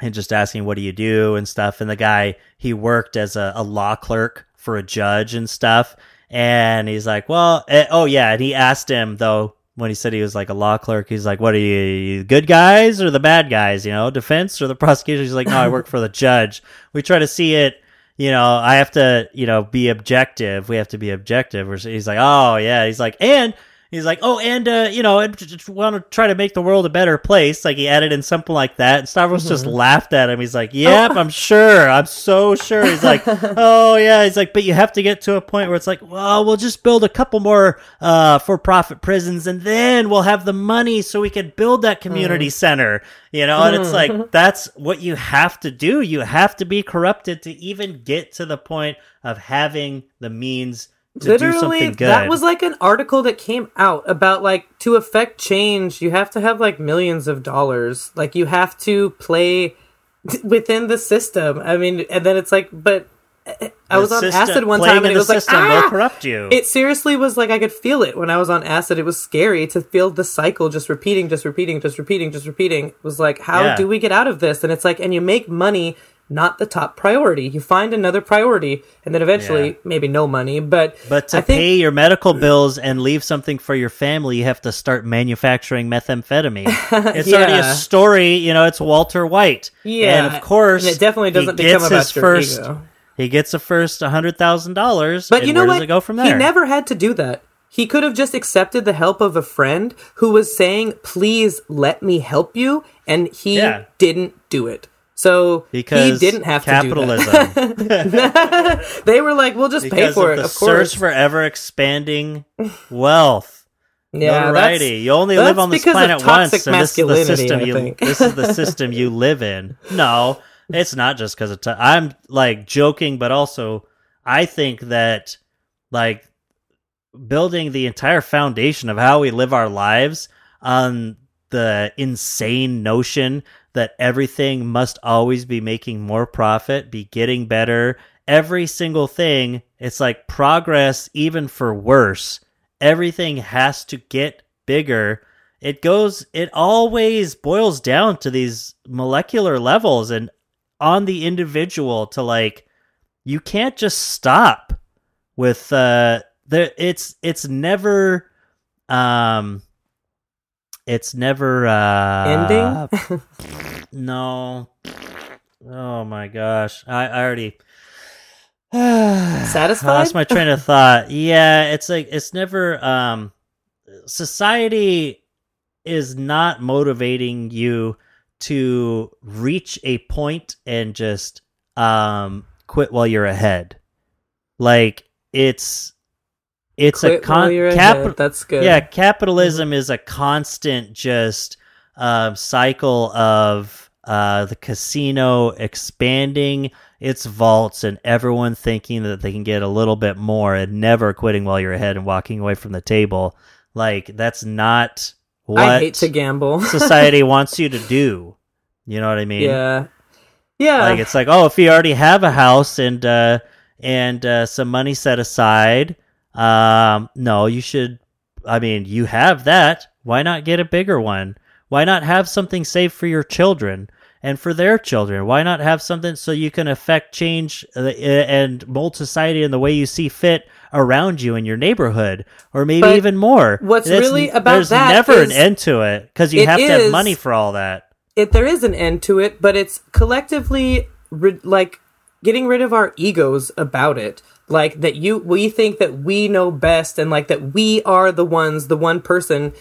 and just asking, "What do you do?" and stuff. And the guy he worked as a, a law clerk for a judge and stuff. And he's like, "Well, eh, oh yeah." And he asked him though when he said he was like a law clerk. He's like, "What are you, you good guys or the bad guys? You know, defense or the prosecution?" He's like, "No, I work for the judge. We try to see it." You know, I have to, you know, be objective. We have to be objective. He's like, oh yeah. He's like, and he's like, oh, and uh, you know, I just want to try to make the world a better place. Like he added in something like that, and Stavros just laughed at him. He's like, yep, I'm sure. I'm so sure. He's like, oh yeah. He's like, but you have to get to a point where it's like, well, we'll just build a couple more uh, for-profit prisons, and then we'll have the money so we can build that community center. You know, and it's like that's what you have to do. You have to be corrupted to even get to the point of having the means Literally, that was like an article that came out about like to affect change, you have to have like millions of dollars. Like you have to play within the system. I mean, and then it's like, but I The was on system- acid one time and it was like, ah! corrupt you. It seriously was like I could feel it when I was on acid. It was scary to feel the cycle just repeating, just repeating, just repeating, just repeating. It was like, how Yeah. do we get out of this? And it's like, and you make money not the top priority. You find another priority, and then eventually Yeah. maybe no money. But But to I think pay your medical bills and leave something for your family, you have to start manufacturing methamphetamine. It's already a story, you know, it's Walter White. Yeah, And of course, and it definitely doesn't become gets about his your first, ego. He gets a first $100,000. But and you know where what? does it go from there? He never had to do that. He could have just accepted the help of a friend who was saying, "Please let me help you," and he Yeah. didn't do it. So because he didn't have capitalism. to do that. They were like, "We'll just pay for of it." the Of course. search for ever expanding wealth. yeah, righty. You only live on this planet once, and this is the system you. This is the system you live in. No, it's not just because of. I'm like joking, but also I think that like building the entire foundation of how we live our lives on the insane notion that everything must always be making more profit, be getting better. Every single thing, it's like progress, even for worse. Everything has to get bigger. It goes, it always boils down to these molecular levels and on the individual to like, you can't just stop with, uh, there, it's, it's never, um, it's never, uh, ending. no. Oh my gosh. I, I already Satisfied? I lost my train of thought. Yeah, it's like it's never um society is not motivating you to reach a point and just um quit while you're ahead. Like it's it's Quit a con you're cap- ahead. That's good. yeah, capitalism is a constant just um, cycle of uh, the casino expanding its vaults and everyone thinking that they can get a little bit more and never quitting while you're ahead and walking away from the table. Like that's not what I hate to gamble. society wants you to do. You know what I mean? yeah, yeah. Like it's like, oh, if you already have a house and uh and uh some money set aside, um no, you should I mean, you have that. Why not get a bigger one? Why not have something saved for your children and for their children? Why not have something so you can affect change uh, and mold society in the way you see fit around you in your neighborhood or maybe But even more? what's That's- really about there's that never an end to it because you it have to have money for all that. it there is an end to it, but it's collectively ri- like getting rid of our egos about it. Like that you we think that we know best and like that we are the ones, the one person.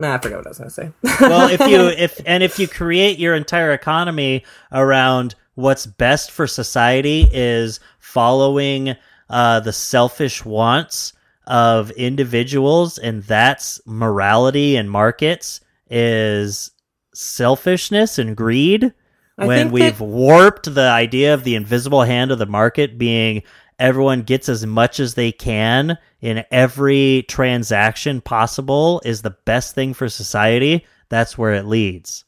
Nah, I forgot what I was gonna say. well, if you if and if you create your entire economy around what's best for society is following uh, the selfish wants of individuals, and that's morality and markets is selfishness and greed I when we've that- warped the idea of the invisible hand of the market being everyone gets as much as they can in every transaction possible is the best thing for society, that's where it leads.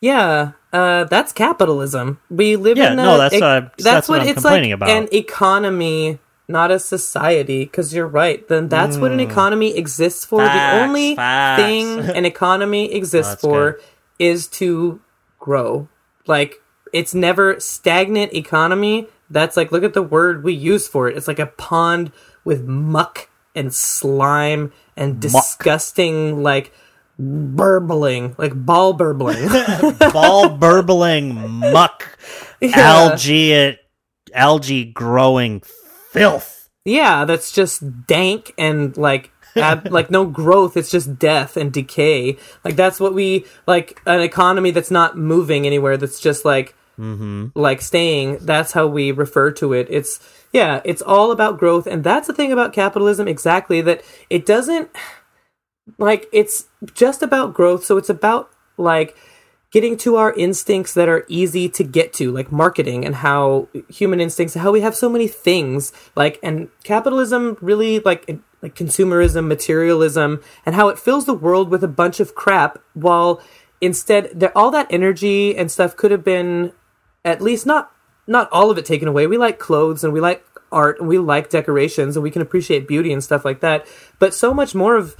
Yeah, uh, that's capitalism. We live Yeah, in a, no, that's ec- what I'm- that's what I'm it's complaining like about. An economy, not a society. Because you're right. Then that's what an economy exists for. Mm. Facts, the only facts. thing an economy exists that's for good. is to grow. Like it's never stagnant economy. That's like look at the word we use for it. It's like a pond with muck and slime and disgusting like burbling, like ball burbling. Ball burbling muck, algae, algae growing filth. Yeah, that's just dank and like ab- like no growth. It's just death and decay. Like that's what we like an economy that's not moving anywhere. That's just like Mm-hmm. like staying. That's how we refer to it. It's yeah, it's all about growth, and that's the thing about capitalism exactly that it doesn't like it's just about growth. So it's about like getting to our instincts that are easy to get to like marketing and how human instincts how we have so many things like and capitalism really like like consumerism materialism and how it fills the world with a bunch of crap while instead all that energy and stuff could have been at least not not all of it taken away. We like clothes and we like art and we like decorations and we can appreciate beauty and stuff like that. But so much more of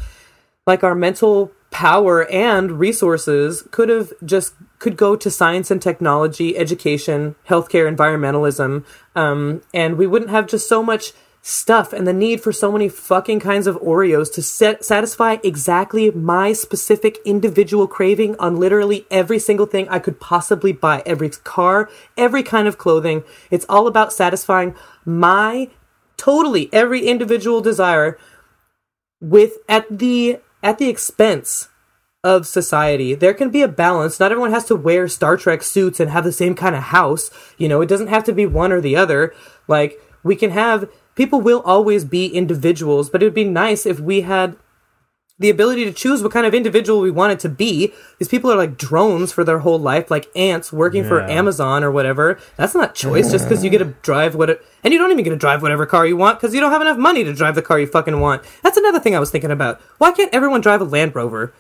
like our mental power and resources could have just could go to science and technology education healthcare environmentalism um, and we wouldn't have just so much stuff and the need for so many fucking kinds of oreos to set, satisfy exactly my specific individual craving on literally every single thing i could possibly buy every car every kind of clothing it's all about satisfying my totally every individual desire with at the at the expense of society. There can be a balance. Not everyone has to wear Star Trek suits and have the same kind of house. You know, it doesn't have to be one or the other. Like we can have people will always be individuals, but it would be nice if we had the ability to choose what kind of individual we wanted to be. These people are like drones for their whole life, like ants working for Amazon or whatever. That's not choice just because you get to drive what, and you don't even get to drive whatever car you want because you don't have enough money to drive the car you fucking want. That's another thing I was thinking about. Why can't everyone drive a Land Rover?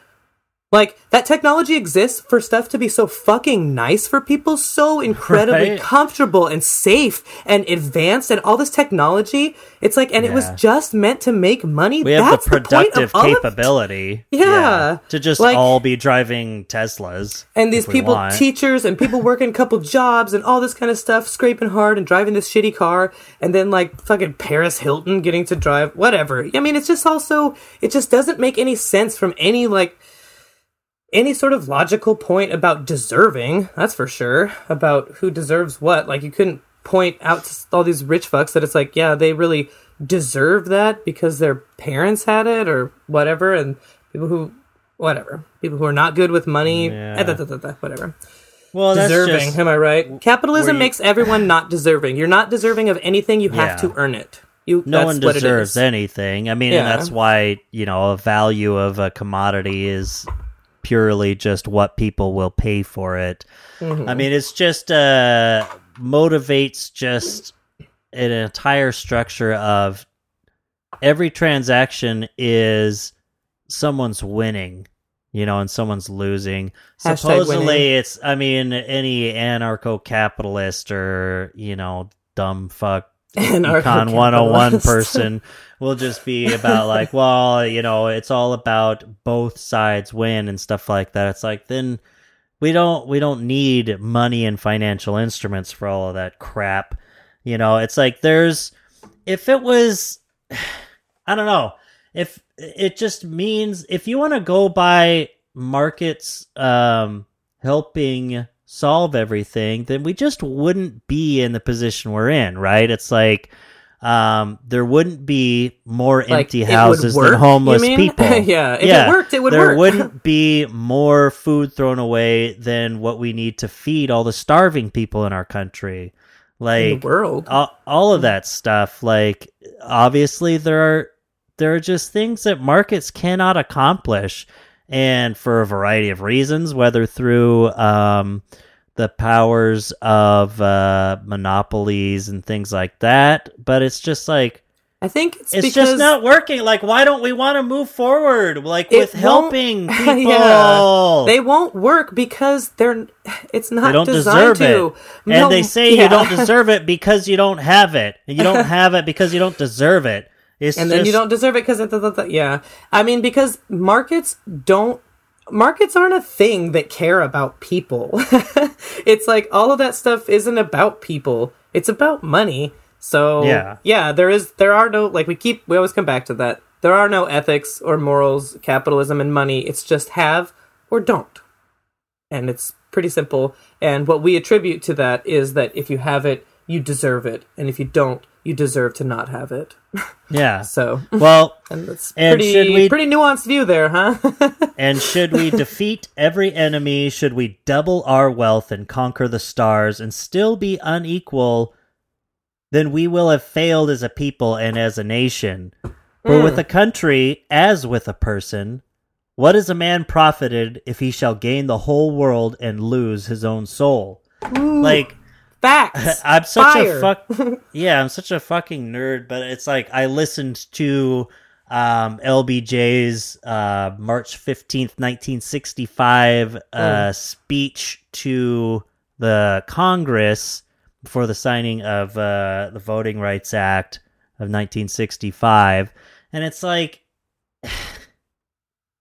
Like that technology exists for stuff to be so fucking nice for people, so incredibly Right. comfortable and safe and advanced, and all this technology. It's like, and it was just meant to make money. We have That's the point of productive of- capability. Yeah. To just Like- all be driving Teslas. and these people, want. teachers and people working a couple jobs and all this kind of stuff, scraping hard and driving this shitty car, and then like fucking Paris Hilton getting to drive whatever. I mean, it's just also it just doesn't make any sense from any like any sort of logical point about deserving. That's for sure about who deserves what. Like you couldn't point out to all these rich fucks that it's like, yeah, they really deserve that because their parents had it or whatever, and people who whatever people who are not good with money, Yeah. eh, da, da, da, da, whatever well, that's deserving. just- Am I right? Capitalism you- makes everyone not deserving. You're not deserving of anything. You have Yeah. to earn it. You no one deserves anything. I mean, Yeah. and that's why you know a value of a commodity is purely just what people will pay for it. Mm-hmm. I mean, it's just uh motivates just an entire structure of every transaction is someone's winning. You know, and someone's losing. Hashtag Supposedly, winning. it's. I mean, any anarcho-capitalist or you know, dumb fuck Econ 101 person will just be about like, well, you know, it's all about both sides win and stuff like that. It's like then we don't we don't need money and financial instruments for all of that crap. You know, it's like there's if it was I don't know. If it just means if you want to go by markets um helping solve everything, then we just wouldn't be in the position we're in, right? It's like um there wouldn't be more Like, empty houses work, than homeless people. Yeah, if it worked, it would there work. wouldn't be more food thrown away than what we need to feed all the starving people in our country. in Like the world. all, all of that stuff like obviously there are there are just things that markets cannot accomplish and for a variety of reasons, whether through um, the powers of uh, monopolies and things like that. But it's just like I think it's, it's just not working. Like, why don't we want to move forward? Like with helping people. Yeah. they won't work because they're. It's not They don't designed deserve to. it. And No, they say yeah. you don't deserve it because you don't have it. And you don't have it because you don't deserve it. It's and then you don't deserve it because it. Yeah, I mean because markets don't. Markets aren't a thing that care about people. it's like all of that stuff isn't about people. It's about money. So Yeah. yeah, there is there are no like we keep we always come back to that. There are no ethics or morals, capitalism and money. It's just have or don't. And it's pretty simple. And what we attribute to that is that if you have it, you deserve it. And if you don't, you deserve to not have it. Yeah. So Well, and that's pretty we- pretty nuanced view there, huh? and should we defeat every enemy, should we double our wealth and conquer the stars and still be unequal, then we will have failed as a people and as a nation. For with hmm. a country, as with a person, what is a man profited if he shall gain the whole world and lose his own soul? Like, Facts. I'm such Fire. a fuck. yeah, I'm such a fucking nerd. But it's like I listened to um, LBJ's uh, March fifteenth, nineteen sixty five uh, speech to the Congress before the signing of uh, the Voting Rights Act of nineteen sixty five, and it's like.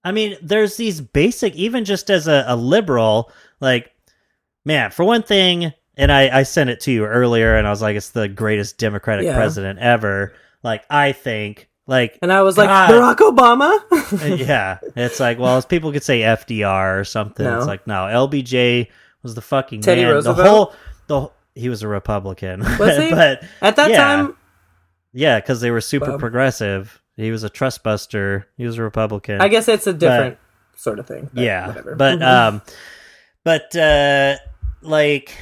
I mean, there's these basic, even just as a, a liberal, like, man, for one thing, and I, I sent it to you earlier, and I was like, it's the greatest Democratic Yeah. president ever. Like, I think, like, and I was like, God. Barack Obama? yeah, it's like, well, as people could say FDR or something. No. It's like, no, LBJ was the fucking Teddy man. Roosevelt? The whole, the wh- he was a Republican, Was he? but At that yeah. time, yeah, because they were super Well- progressive. He was a trust buster. He was a Republican. I guess it's a different sort of thing. yeah whatever. but Mhm. um but uh like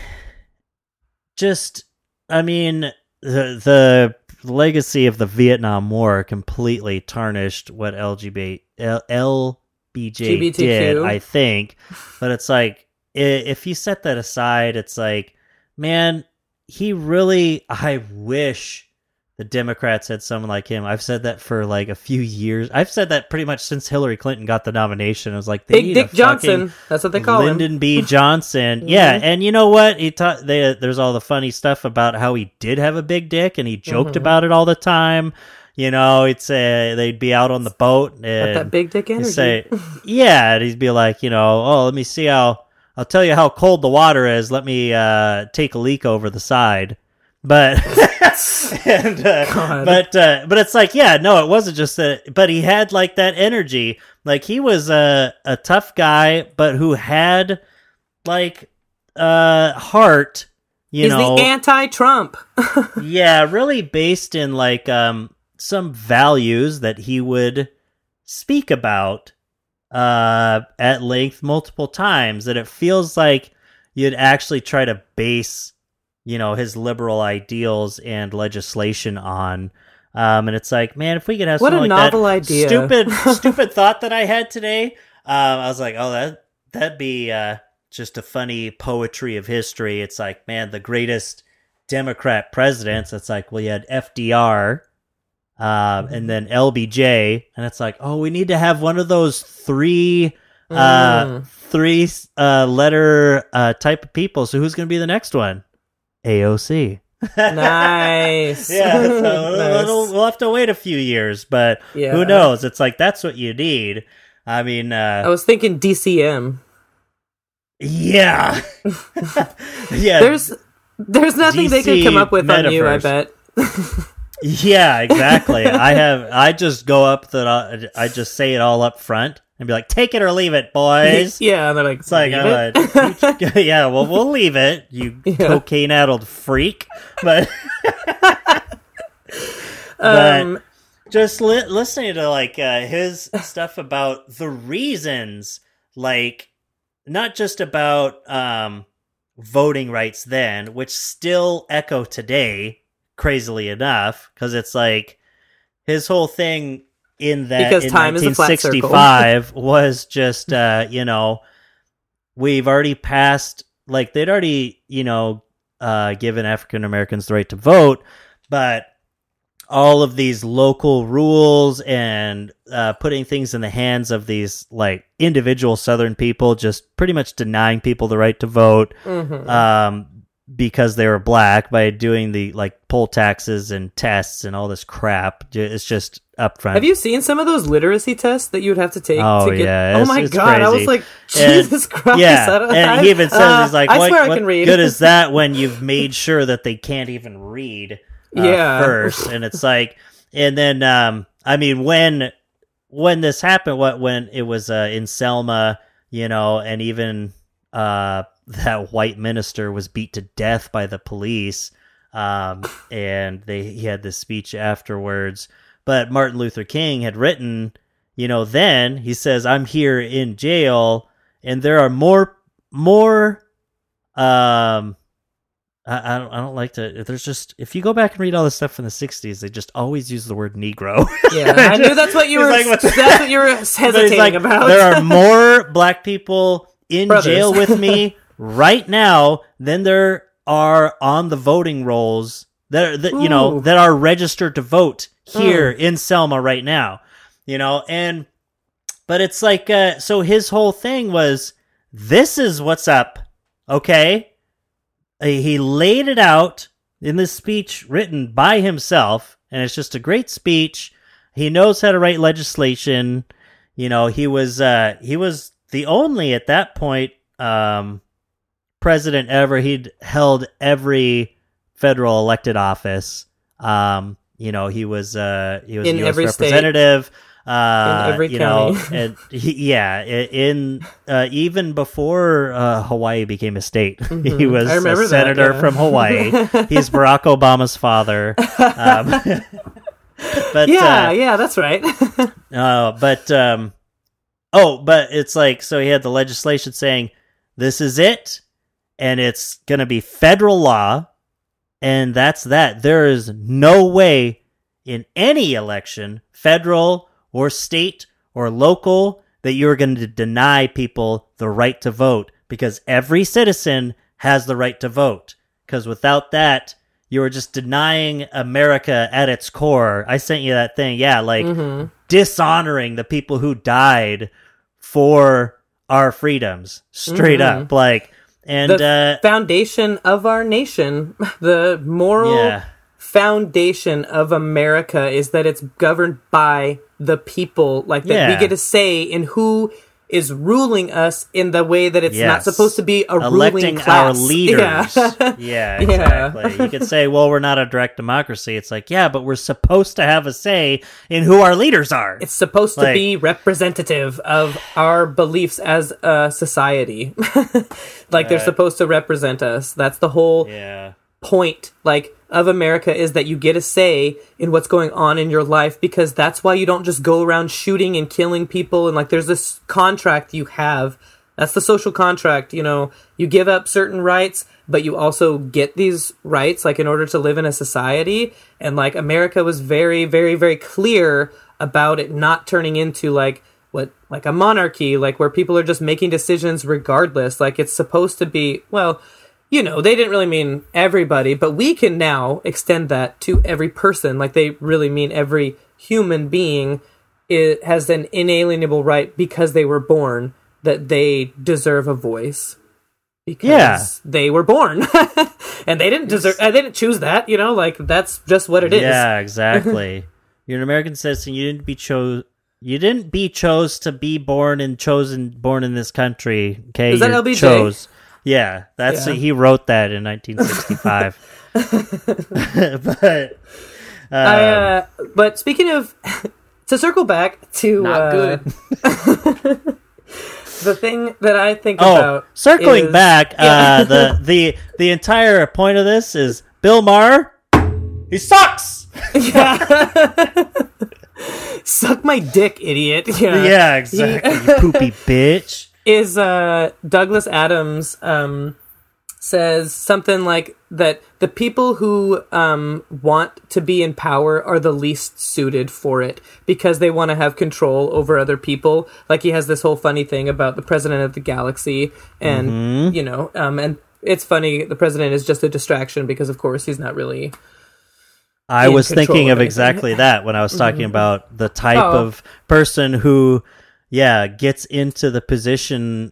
just i mean the the legacy of the vietnam war completely tarnished what lgbt L, lbj did i think. But it's like if you set that aside it's like man he really i wish the Democrats had someone like him. I've said that for like a few years. I've said that pretty much since Hillary Clinton got the nomination. I was like, they Big Dick Johnson. That's what they call him. Lyndon B. Johnson. yeah, and you know what? He taught. They, there's all the funny stuff about how he did have a big dick, and he joked Mhm. about it all the time. You know, it's uh, they'd be out on the boat and that big dick energy. say, "Yeah," and he'd be like, you know, "Oh, let me see how I'll tell you how cold the water is. Let me uh, take a leak over the side." But and, uh, but uh, but it's like yeah no it wasn't just that but he had like that energy. Like he was a a tough guy but who had like uh heart you He's know. the anti-Trump. yeah really based in like um some values that he would speak about uh at length multiple times that it feels like you'd actually try to base you know his liberal ideals and legislation on. Um and it's like man if we could have What a like novel that idea. stupid stupid thought that i had today um i was like oh that that'd be uh just a funny poetry of history. It's like man the greatest democrat presidents it's like well you had fdr um, and then lbj and it's like oh we need to have one of those three uh Mm. three uh letter uh type of people. So who's gonna be the next one aoc nice. yeah so Nice. we'll, we'll have to wait a few years but Yeah. who knows it's like that's what you need i mean uh I was thinking DCM. yeah yeah There's there's nothing they could come up with on you, I bet. yeah exactly i have i just go up that i just say it all up front and be like take it or leave it boys yeah, and they're like, It's like, "Leave I'm it?" like, yeah, well, we'll leave it, you Yeah. cocaine addled freak. But, um, but just li- listening to like uh, his stuff about the reasons, like not just about um, voting rights then, which still echo today, crazily enough, because it's like his whole thing in that Because in time is a flat circle. 1965 was just uh, you know we've already passed like they'd already you know uh, given African Americans the right to vote, but all of these local rules and uh, putting things in the hands of these like individual Southern people, just pretty much denying people the right to vote Mhm. um, because they were black by doing the like poll taxes and tests and all this crap. It's just upfront. Have you seen some of those literacy tests that you would have to take? Oh, to get, yeah, Oh it's- my it's god! I was crazy. like, And- Jesus Christ! Yeah, and I- he even says uh, he's like, I "What, swear I can read. good is that when you've made sure that they can't even read?" uh, Yeah. first, and it's like, and then, um, I mean, when when this happened, what when it was uh, in Selma, you know, and even uh, that white minister was beat to death by the police, um, and they he had this speech afterwards. But Martin Luther King had written, you know, then he says, "I'm here in jail, and there are more more." Um, I, I don't. I don't like to. There's just if you go back and read all the stuff from the '60s, they just always use the word Negro. Yeah, I knew that's what you were. like, that's what you were hesitating like, about. There are more black people in Brothers. jail with me right now than there are on the voting rolls that, are, that you know that are registered to vote here in Selma right now. You know, and but it's like uh, so his whole thing was this is what's up, okay? Uh, He laid it out in this speech written by himself, and it's just a great speech. He knows how to write legislation. You know, he was uh, he was the only at that point um, president ever. He'd held every federal elected office. Um, you know, he was uh, he was In a U.S. every state. representative. Uh, In every you county. know, and he, yeah, in uh, even before uh, Hawaii became a state, he Mhm. was a that, senator yeah. from Hawaii. He's Barack Obama's father. Um, but yeah, uh, yeah, that's right. uh, but um, oh, but it's like so he had the legislation saying this is it, and it's gonna be federal law, and that's that. There is no way in any election, federal or state or local, that you're going to deny people the right to vote because every citizen has the right to vote. Because without that, you are just denying America at its core. I sent you that thing. Yeah, like Mhm. dishonoring the people who died for our freedoms. Straight Mhm. up. Like, and, the uh, foundation of our nation, the moral yeah. foundation of America is that it's governed by the people, like that we get a say in who is ruling us in the way that it's not supposed to be a ruling electing class. our leaders. Yeah. Yeah, Yeah. exactly. you could say, well, we're not a direct democracy. It's like, yeah, but we're supposed to have a say in who our leaders are. It's supposed to be representative of our beliefs as a society. like they're supposed to represent us. That's the whole yeah. Point like of America is that you get a say in what's going on in your life because that's why you don't just go around shooting and killing people and like there's this contract you have. That's the social contract you know. You give up certain rights but you also get these rights like in order to live in a society. And like America was very very very clear about it not turning into like what like a monarchy like where people are just making decisions regardless. Like it's supposed to be well you know, they didn't really mean everybody, but we can now extend that to every person. Like they really mean every human being it has an inalienable right because they were born that they deserve a voice because Yeah. they were born and they didn't deserve uh, they didn't choose that you know like that's just what it is Yeah, exactly. You're an American citizen. You didn't be chose. You didn't be chose to be born and chosen born in this country. Okay, Is that You're LBJ? Chose. Yeah, that's Yeah. he wrote that in 1965. but I, um, uh, but speaking of to circle back to Not uh, good. the thing that I think oh, about circling is- back, Yeah. uh, the the the entire point of this is Bill Maher. He sucks. Yeah. suck my dick, idiot. Yeah, Yeah, exactly. you poopy bitch. Is uh, Douglas Adams um, says something like that the people who um, want to be in power are the least suited for it because they want to have control over other people. Like he has this whole funny thing about the president of the galaxy, and Mm-hmm. you know, um, and it's funny. The president is just a distraction because, of course, he's not really. I was thinking of of exactly that when I was talking about the type Oh. of person who, yeah, gets into the position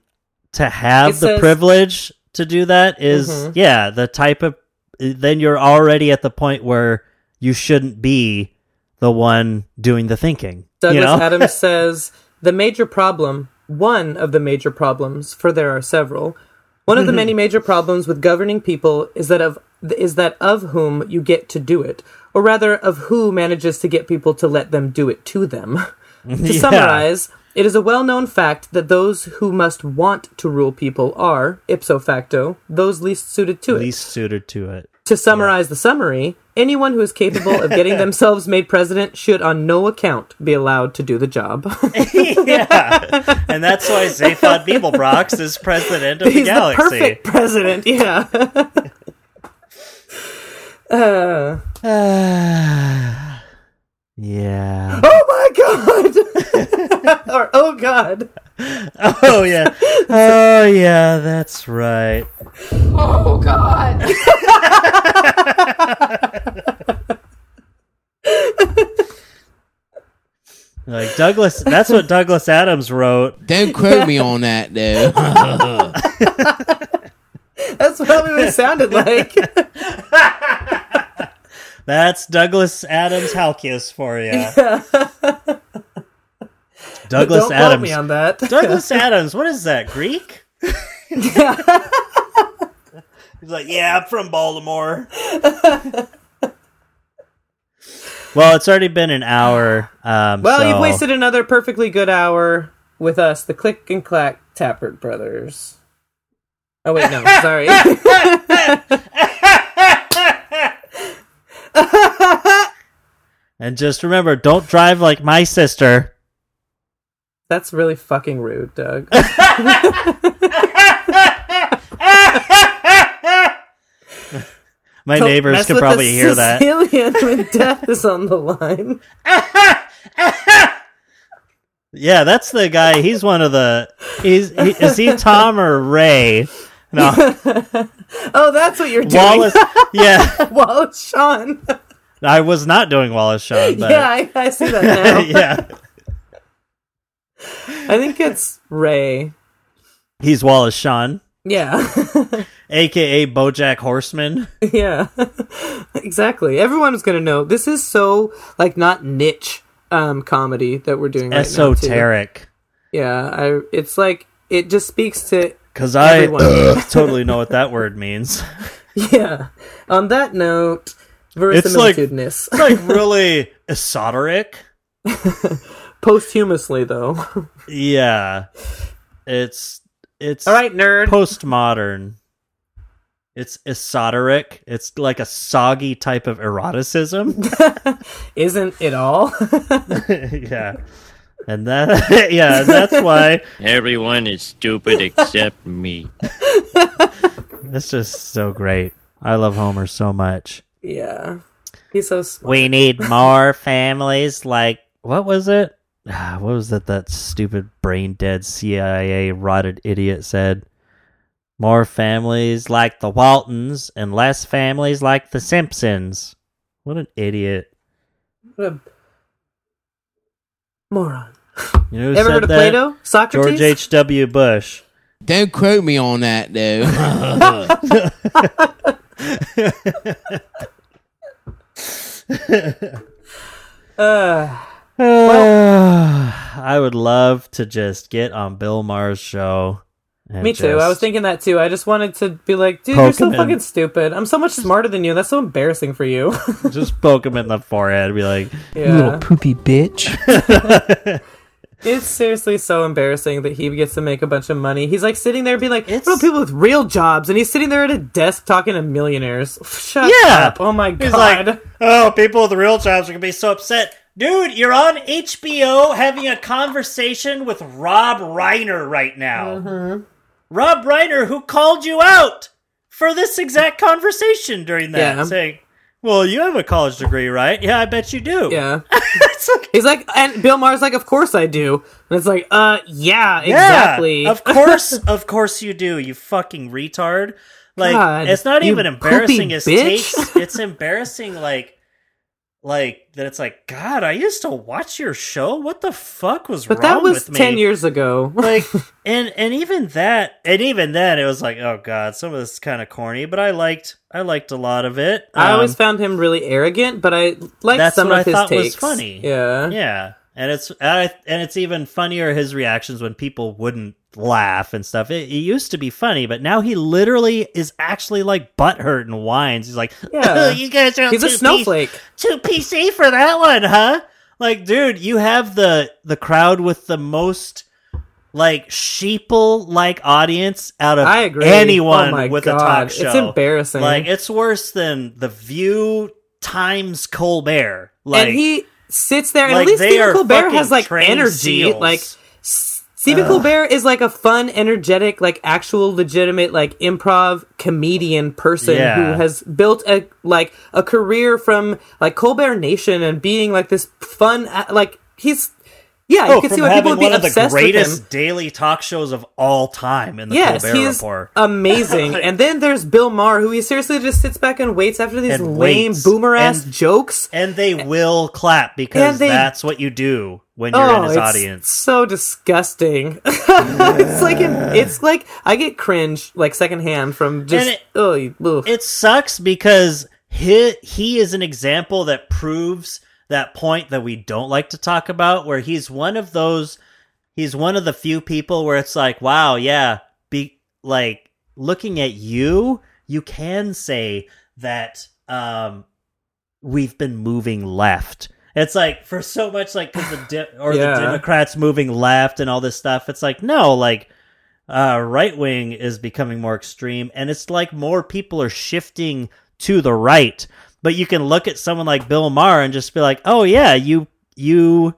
to have the privilege to do that is, Mhm. yeah, the type of. Then you're already at the point where you shouldn't be the one doing the thinking. Douglas you know? Adams says the major problem, one of the major problems, for there are several. One of the many major problems with governing people is that of is that of whom you get to do it, or rather of who manages to get people to let them do it to them. to Yeah. summarize, it is a well-known fact that those who must want to rule people are, ipso facto, those least suited to it. least suited to it. To summarize the summary, anyone who is capable of getting themselves made president should on no account be allowed to do the job. yeah, and that's why Zaphod Beeblebrox is president of the He's the galaxy. perfect president, yeah. uh, yeah. oh my god! or oh god! Oh yeah. Oh yeah. That's right. Oh god! Like Douglas. That's what Douglas Adams wrote. Don't quote me on that, though. That's probably what it sounded like. That's Douglas Adams Halkias for you. Douglas Adams. me on that. Douglas Adams. What is that? Greek? He's like, yeah, I'm from Baltimore. well, it's already been an hour. Um, well, so- you've wasted another perfectly good hour with us, the Click and Clack Tappet brothers. Oh wait, no, sorry. And just remember, don't drive like my sister. That's really fucking rude, Doug. My Don't neighbors mess could with probably a hear that. Sicilian when death is on the line. Yeah, that's the guy. He's one of the. He's he, is he Tom or Ray? No, Oh, that's what you're doing. Wallace. Yeah, Wallace Shawn. I was not doing Wallace Shawn, but yeah, I, I see that now. yeah, I think it's Ray. he's Wallace Shawn, Yeah. aka BoJack Horseman. yeah. exactly. Everyone's going to know. This is so, like, not niche um, comedy that we're doing right now. Esoteric, Yeah. I, it's like, it just speaks to, because I Everyone. Uh. totally know what that word means. yeah. On that note, It's like- verisimilitudinous. It's like really esoteric. Posthumously, though. Yeah, it's it's All right, nerd. postmodern. It's esoteric. It's like a soggy type of eroticism. Isn't it all? yeah. And that yeah, that's why Everyone is stupid except me. it's just so great. I love Homer so much. yeah. He's so smart. We need more families like what was it? Ah, What was that that stupid brain dead CIA rotted idiot said? More families like the Waltons and less families like the Simpsons. What an idiot. What a moron. You know who Ever said heard of that? Plato? Socrates? George H.W. Bush. Don't quote me on that, though. Uh, I would love to just get on Bill Maher's show. me too. I was thinking that too. I just wanted to be like, dude, you're so him in. fucking stupid. I'm so much smarter than you. That's so embarrassing for you. just poke him in the forehead be like, You little poopy bitch. It's seriously so embarrassing that he gets to make a bunch of money. He's like sitting there being like, It's- what about people with real jobs? And he's sitting there at a desk talking to millionaires. Shut Yeah. up. Oh my He's god. like, oh, people with real jobs are gonna be so upset. Dude, you're on HBO having a conversation with Rob Reiner right now. Mm-hmm. Rob Reiner, who called you out for this exact conversation during that, Yeah. saying, "Well, you have a college degree, right? Yeah, I bet you do." Yeah. It's like, He's like, and Bill Maher's like, of course I do. And it's like, uh, yeah, yeah, exactly. of course, of course you do. You fucking retard. Like God, it's not even embarrassing as bitch. takes. It's embarrassing like like that it's like God, I used to watch your show. What the fuck was but wrong that was with me? 10 years ago. like and and even that and even then it was like oh god some of this is kind of corny but i liked i liked a lot of it I always Um, found him really arrogant, but I liked some of I his thought was funny. Yeah. yeah and it's I, and it's even funnier his reactions when people wouldn't laugh and stuff it, it used to be funny but now he literally is actually like butthurt and whines he's like Yeah. you guys are He's a snowflake. too PC for that one, huh? Like, dude, you have the the crowd with the most like sheeple like audience out of I agree. anyone Oh with God. a talk show. It's embarrassing. Like, it's worse than the View times Colbert. Like, and he sits there, and like, at least Stephen Colbert has like energy. seals. Like Stephen Colbert is like a fun, energetic, like actual legitimate, like improv comedian person Yeah. who has built a like a career from like Colbert Nation and being like this fun, uh, like he's yeah, oh, you can see why people would be one of the obsessed with him. greatest daily talk shows of all time in the Yes, Colbert he's Report. amazing. and then there's Bill Maher, who he seriously just sits back and waits after these And lame boomer ass jokes. And they will clap because they- that's what you do when you're oh, in his it's audience. so disgusting. it's like it's like I get cringe like secondhand from just it- oh it sucks because he he is an example that proves that point that we don't like to talk about where he's one of those he's one of the few people where it's like wow yeah be like looking at you you can say that um we've been moving left it's like for so much like cuz the de- or Yeah. the democrats moving left and all this stuff it's like no like uh, right wing is becoming more extreme, and it's like more people are shifting to the right. But you can look at someone like Bill Maher and just be like, "Oh yeah, you you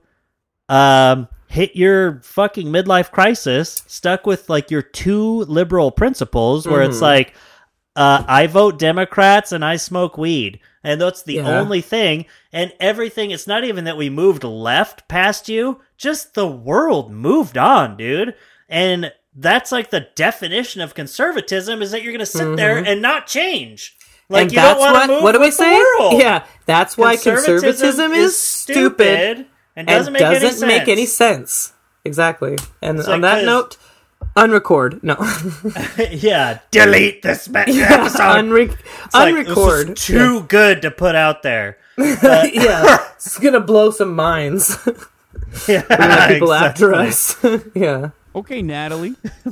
um hit your fucking midlife crisis, stuck with like your two liberal principles, where it's Mhm. like." Uh, I vote Democrats and I smoke weed. And that's the Yeah. only thing. And everything, it's not even that we moved left past you, just the world moved on, dude. And that's like the definition of conservatism is that you're going to sit there and not change. Like and you that's don't want what to move what do we say? Yeah, that's why conservatism, is stupid, and doesn't, make, any sense. make any sense. Exactly. And It's on like, that note, unrecord. No, yeah, delete this ma- yeah, episode. unre- like, unrecord. is too good to put out there. yeah. yeah, it's gonna blow some minds. Yeah, People after us. yeah. Okay, Natalie.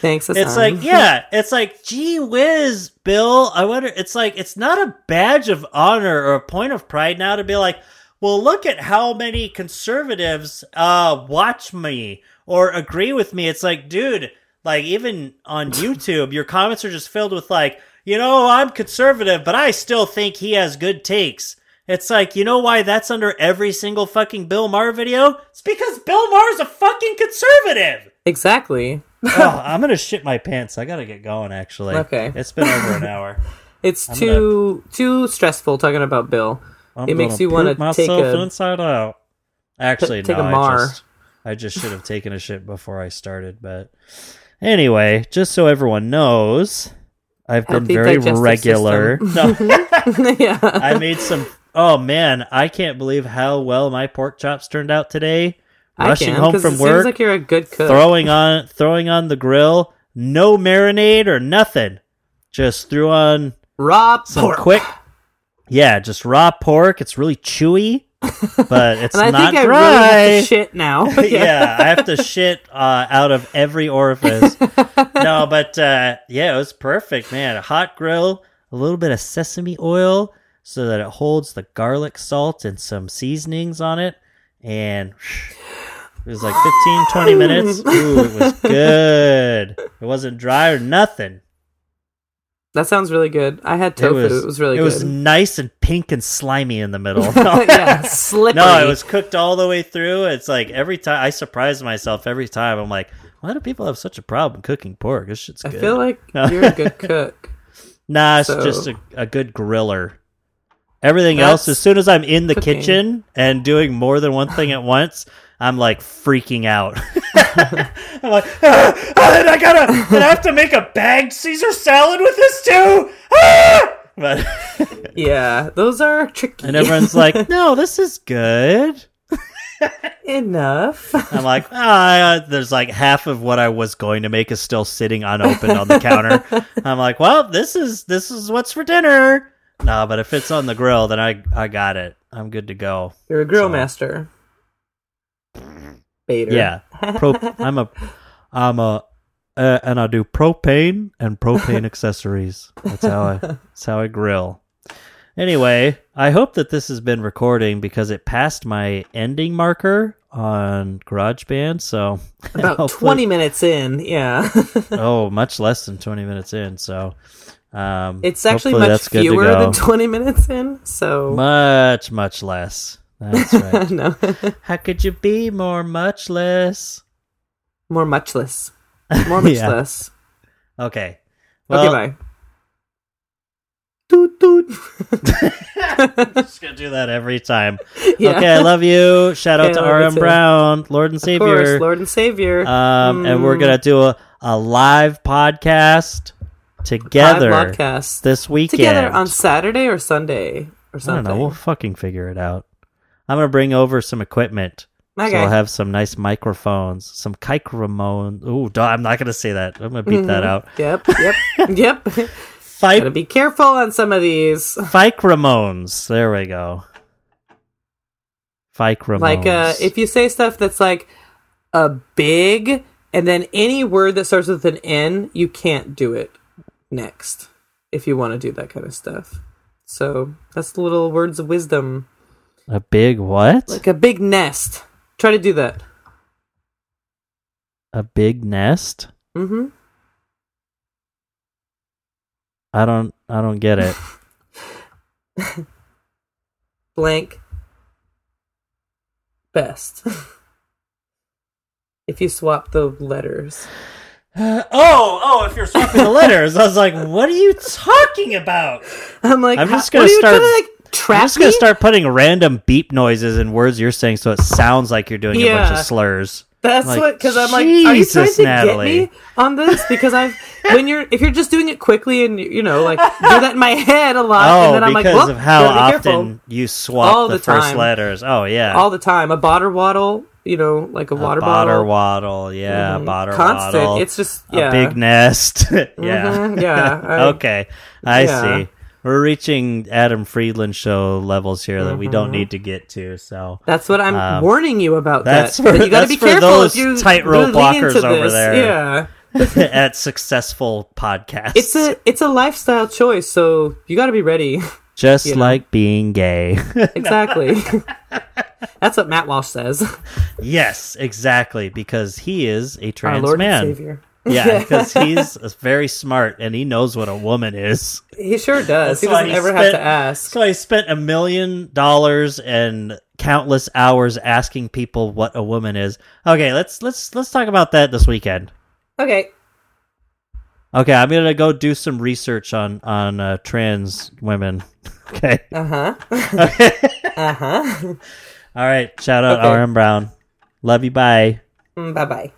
Thanks. It's like, yeah, it's like, gee whiz, Bill. I wonder, it's like, it's not a badge of honor or a point of pride now to be like, well, look at how many conservatives uh, watch me or agree with me. It's like, dude, like, even on YouTube, your comments are just filled with, like, you know, I'm conservative, but I still think he has good takes. It's like, you know why that's under every single fucking Bill Maher video? It's because Bill Maher's a fucking conservative exactly. oh, I'm gonna shit my pants. I gotta get going. Actually, Okay. It's been over an hour. It's I'm too too stressful talking about Bill. I'm It makes you wanna poop take myself a- inside out. Actually, take no. a I just, I just should have taken a shit before I started. But anyway, just so everyone knows, I've been very regular. No, yeah. I made some. Oh man, I can't believe how well my pork chops turned out today. I Rushing can, home from it work, Seems like you're a good cook. throwing on throwing on the grill, no marinade or nothing. Just threw on raw some pork. quick yeah just raw pork it's really chewy but it's and I not think I dry really have to shit now. yeah. i have to shit uh, out of every orifice no but uh, yeah it was perfect man a hot grill a little bit of sesame oil so that it holds the garlic salt and some seasonings on it and it was like 15 20 minutes ooh it was good it wasn't dry or nothing That sounds really good. I had it tofu. was, It was, really it good. It was nice and pink and slimy in the middle. yeah, slippery. no, it was cooked all the way through. It's like every time I surprise myself every time. I'm like, Why do people have such a problem cooking pork? This shit's good. I feel like you're a good cook. nah, it's so- just a, a good griller. Everything That's else, as soon as I'm in the cooking. kitchen and doing more than one thing at once, I'm like freaking out. I'm like, ah, ah, and I gotta, and I have to make a bagged Caesar salad with this too. Ah! But Yeah, those are tricky. and everyone's like, no, this is good. enough. I'm like, ah, there's like half of what I was going to make is still sitting unopened on the counter. I'm like, well, this is this is what's for dinner. No, but if it's on the grill, then I I got it. I'm good to go. You're a grill So- master. Bader. Yeah, Pro, I'm a I'm a uh, and I do propane and propane accessories. That's how I that's how I grill. Anyway, I hope that this has been recording because it passed my ending marker on GarageBand. So About 20 minutes in, yeah. oh, much less than 20 minutes in. So, um, it's actually much fewer than 20 minutes in, so. much, much less. That's right. no. How could you be more, much less? More muchless. More much Yeah. less. Okay. okay, bye. Toot toot. just gonna do that every time. Yeah. Okay, I love you. Shout out Okay, to RM. Brown, Lord and Of Savior. course, Lord and Savior. um, and we're Mm. gonna do a, a live podcast Live together podcast. this weekend. Together on Saturday or Sunday or something. I don't know. We'll fucking figure it out. I'm gonna bring over some equipment. Okay. So I'll have some nice microphones, some Ramon. Ooh, I'm not gonna say that. I'm gonna beat that out. Yep, yep, yep. Gotta be careful on some of these. Fikramones. There we go. Fikramones. Like, uh, if you say stuff that's like a big, and then any word that starts with an N, you can't do it next if you want to do that kind of stuff. So that's the little words of wisdom. a big what? Like a big nest. Try to do that. a big nest? Mm-hmm. I don't. I don't get it. Blank. Best. if you swap the letters. oh, oh! If you're swapping the letters, I was like, "What are you talking about?" I'm like, I'm just gonna what are you start- trying like, trap I'm just gonna start putting random beep noises in words you're saying, so it sounds like you're doing a bunch of slurs. That's Like, what because I'm like, are you trying to Natalie. get me on this? Because I've when you're if you're just doing it quickly and you know like do that in my head a lot, Oh, and then I'm like, because well, of how gotta be careful. you swap All the, the first letters. Oh yeah, all the time. A botter waddle, you know, like a, a water bottle. waddle. Yeah, botter Constant. waddle. It's just a big nest. yeah, Mhm, yeah, I- okay, I yeah. see. We're reaching Adam Friedland show levels here that we don't Mhm. need to get to. So That's what I'm Um, warning you about. that's that. for- you got to be careful those if you tightrope walkers over this. there. Yeah, at successful podcast, it's a it's a lifestyle choice, so you got to be ready. Just you know. like being gay. exactly. That's what Matt Walsh says. yes, exactly, because he is a Our trans Lord man. and Savior. Yeah, because he's very smart and he knows what a woman is. He sure does. That's he doesn't he ever have to ask. So I spent a million dollars and countless hours asking people what a woman is. Okay, let's let's let's talk about that this weekend. Okay. Okay, I'm gonna go do some research on on uh, trans women. Okay. Uh huh. uh huh. All right. Shout out Okay. RM Brown. Love you. Bye. Bye bye.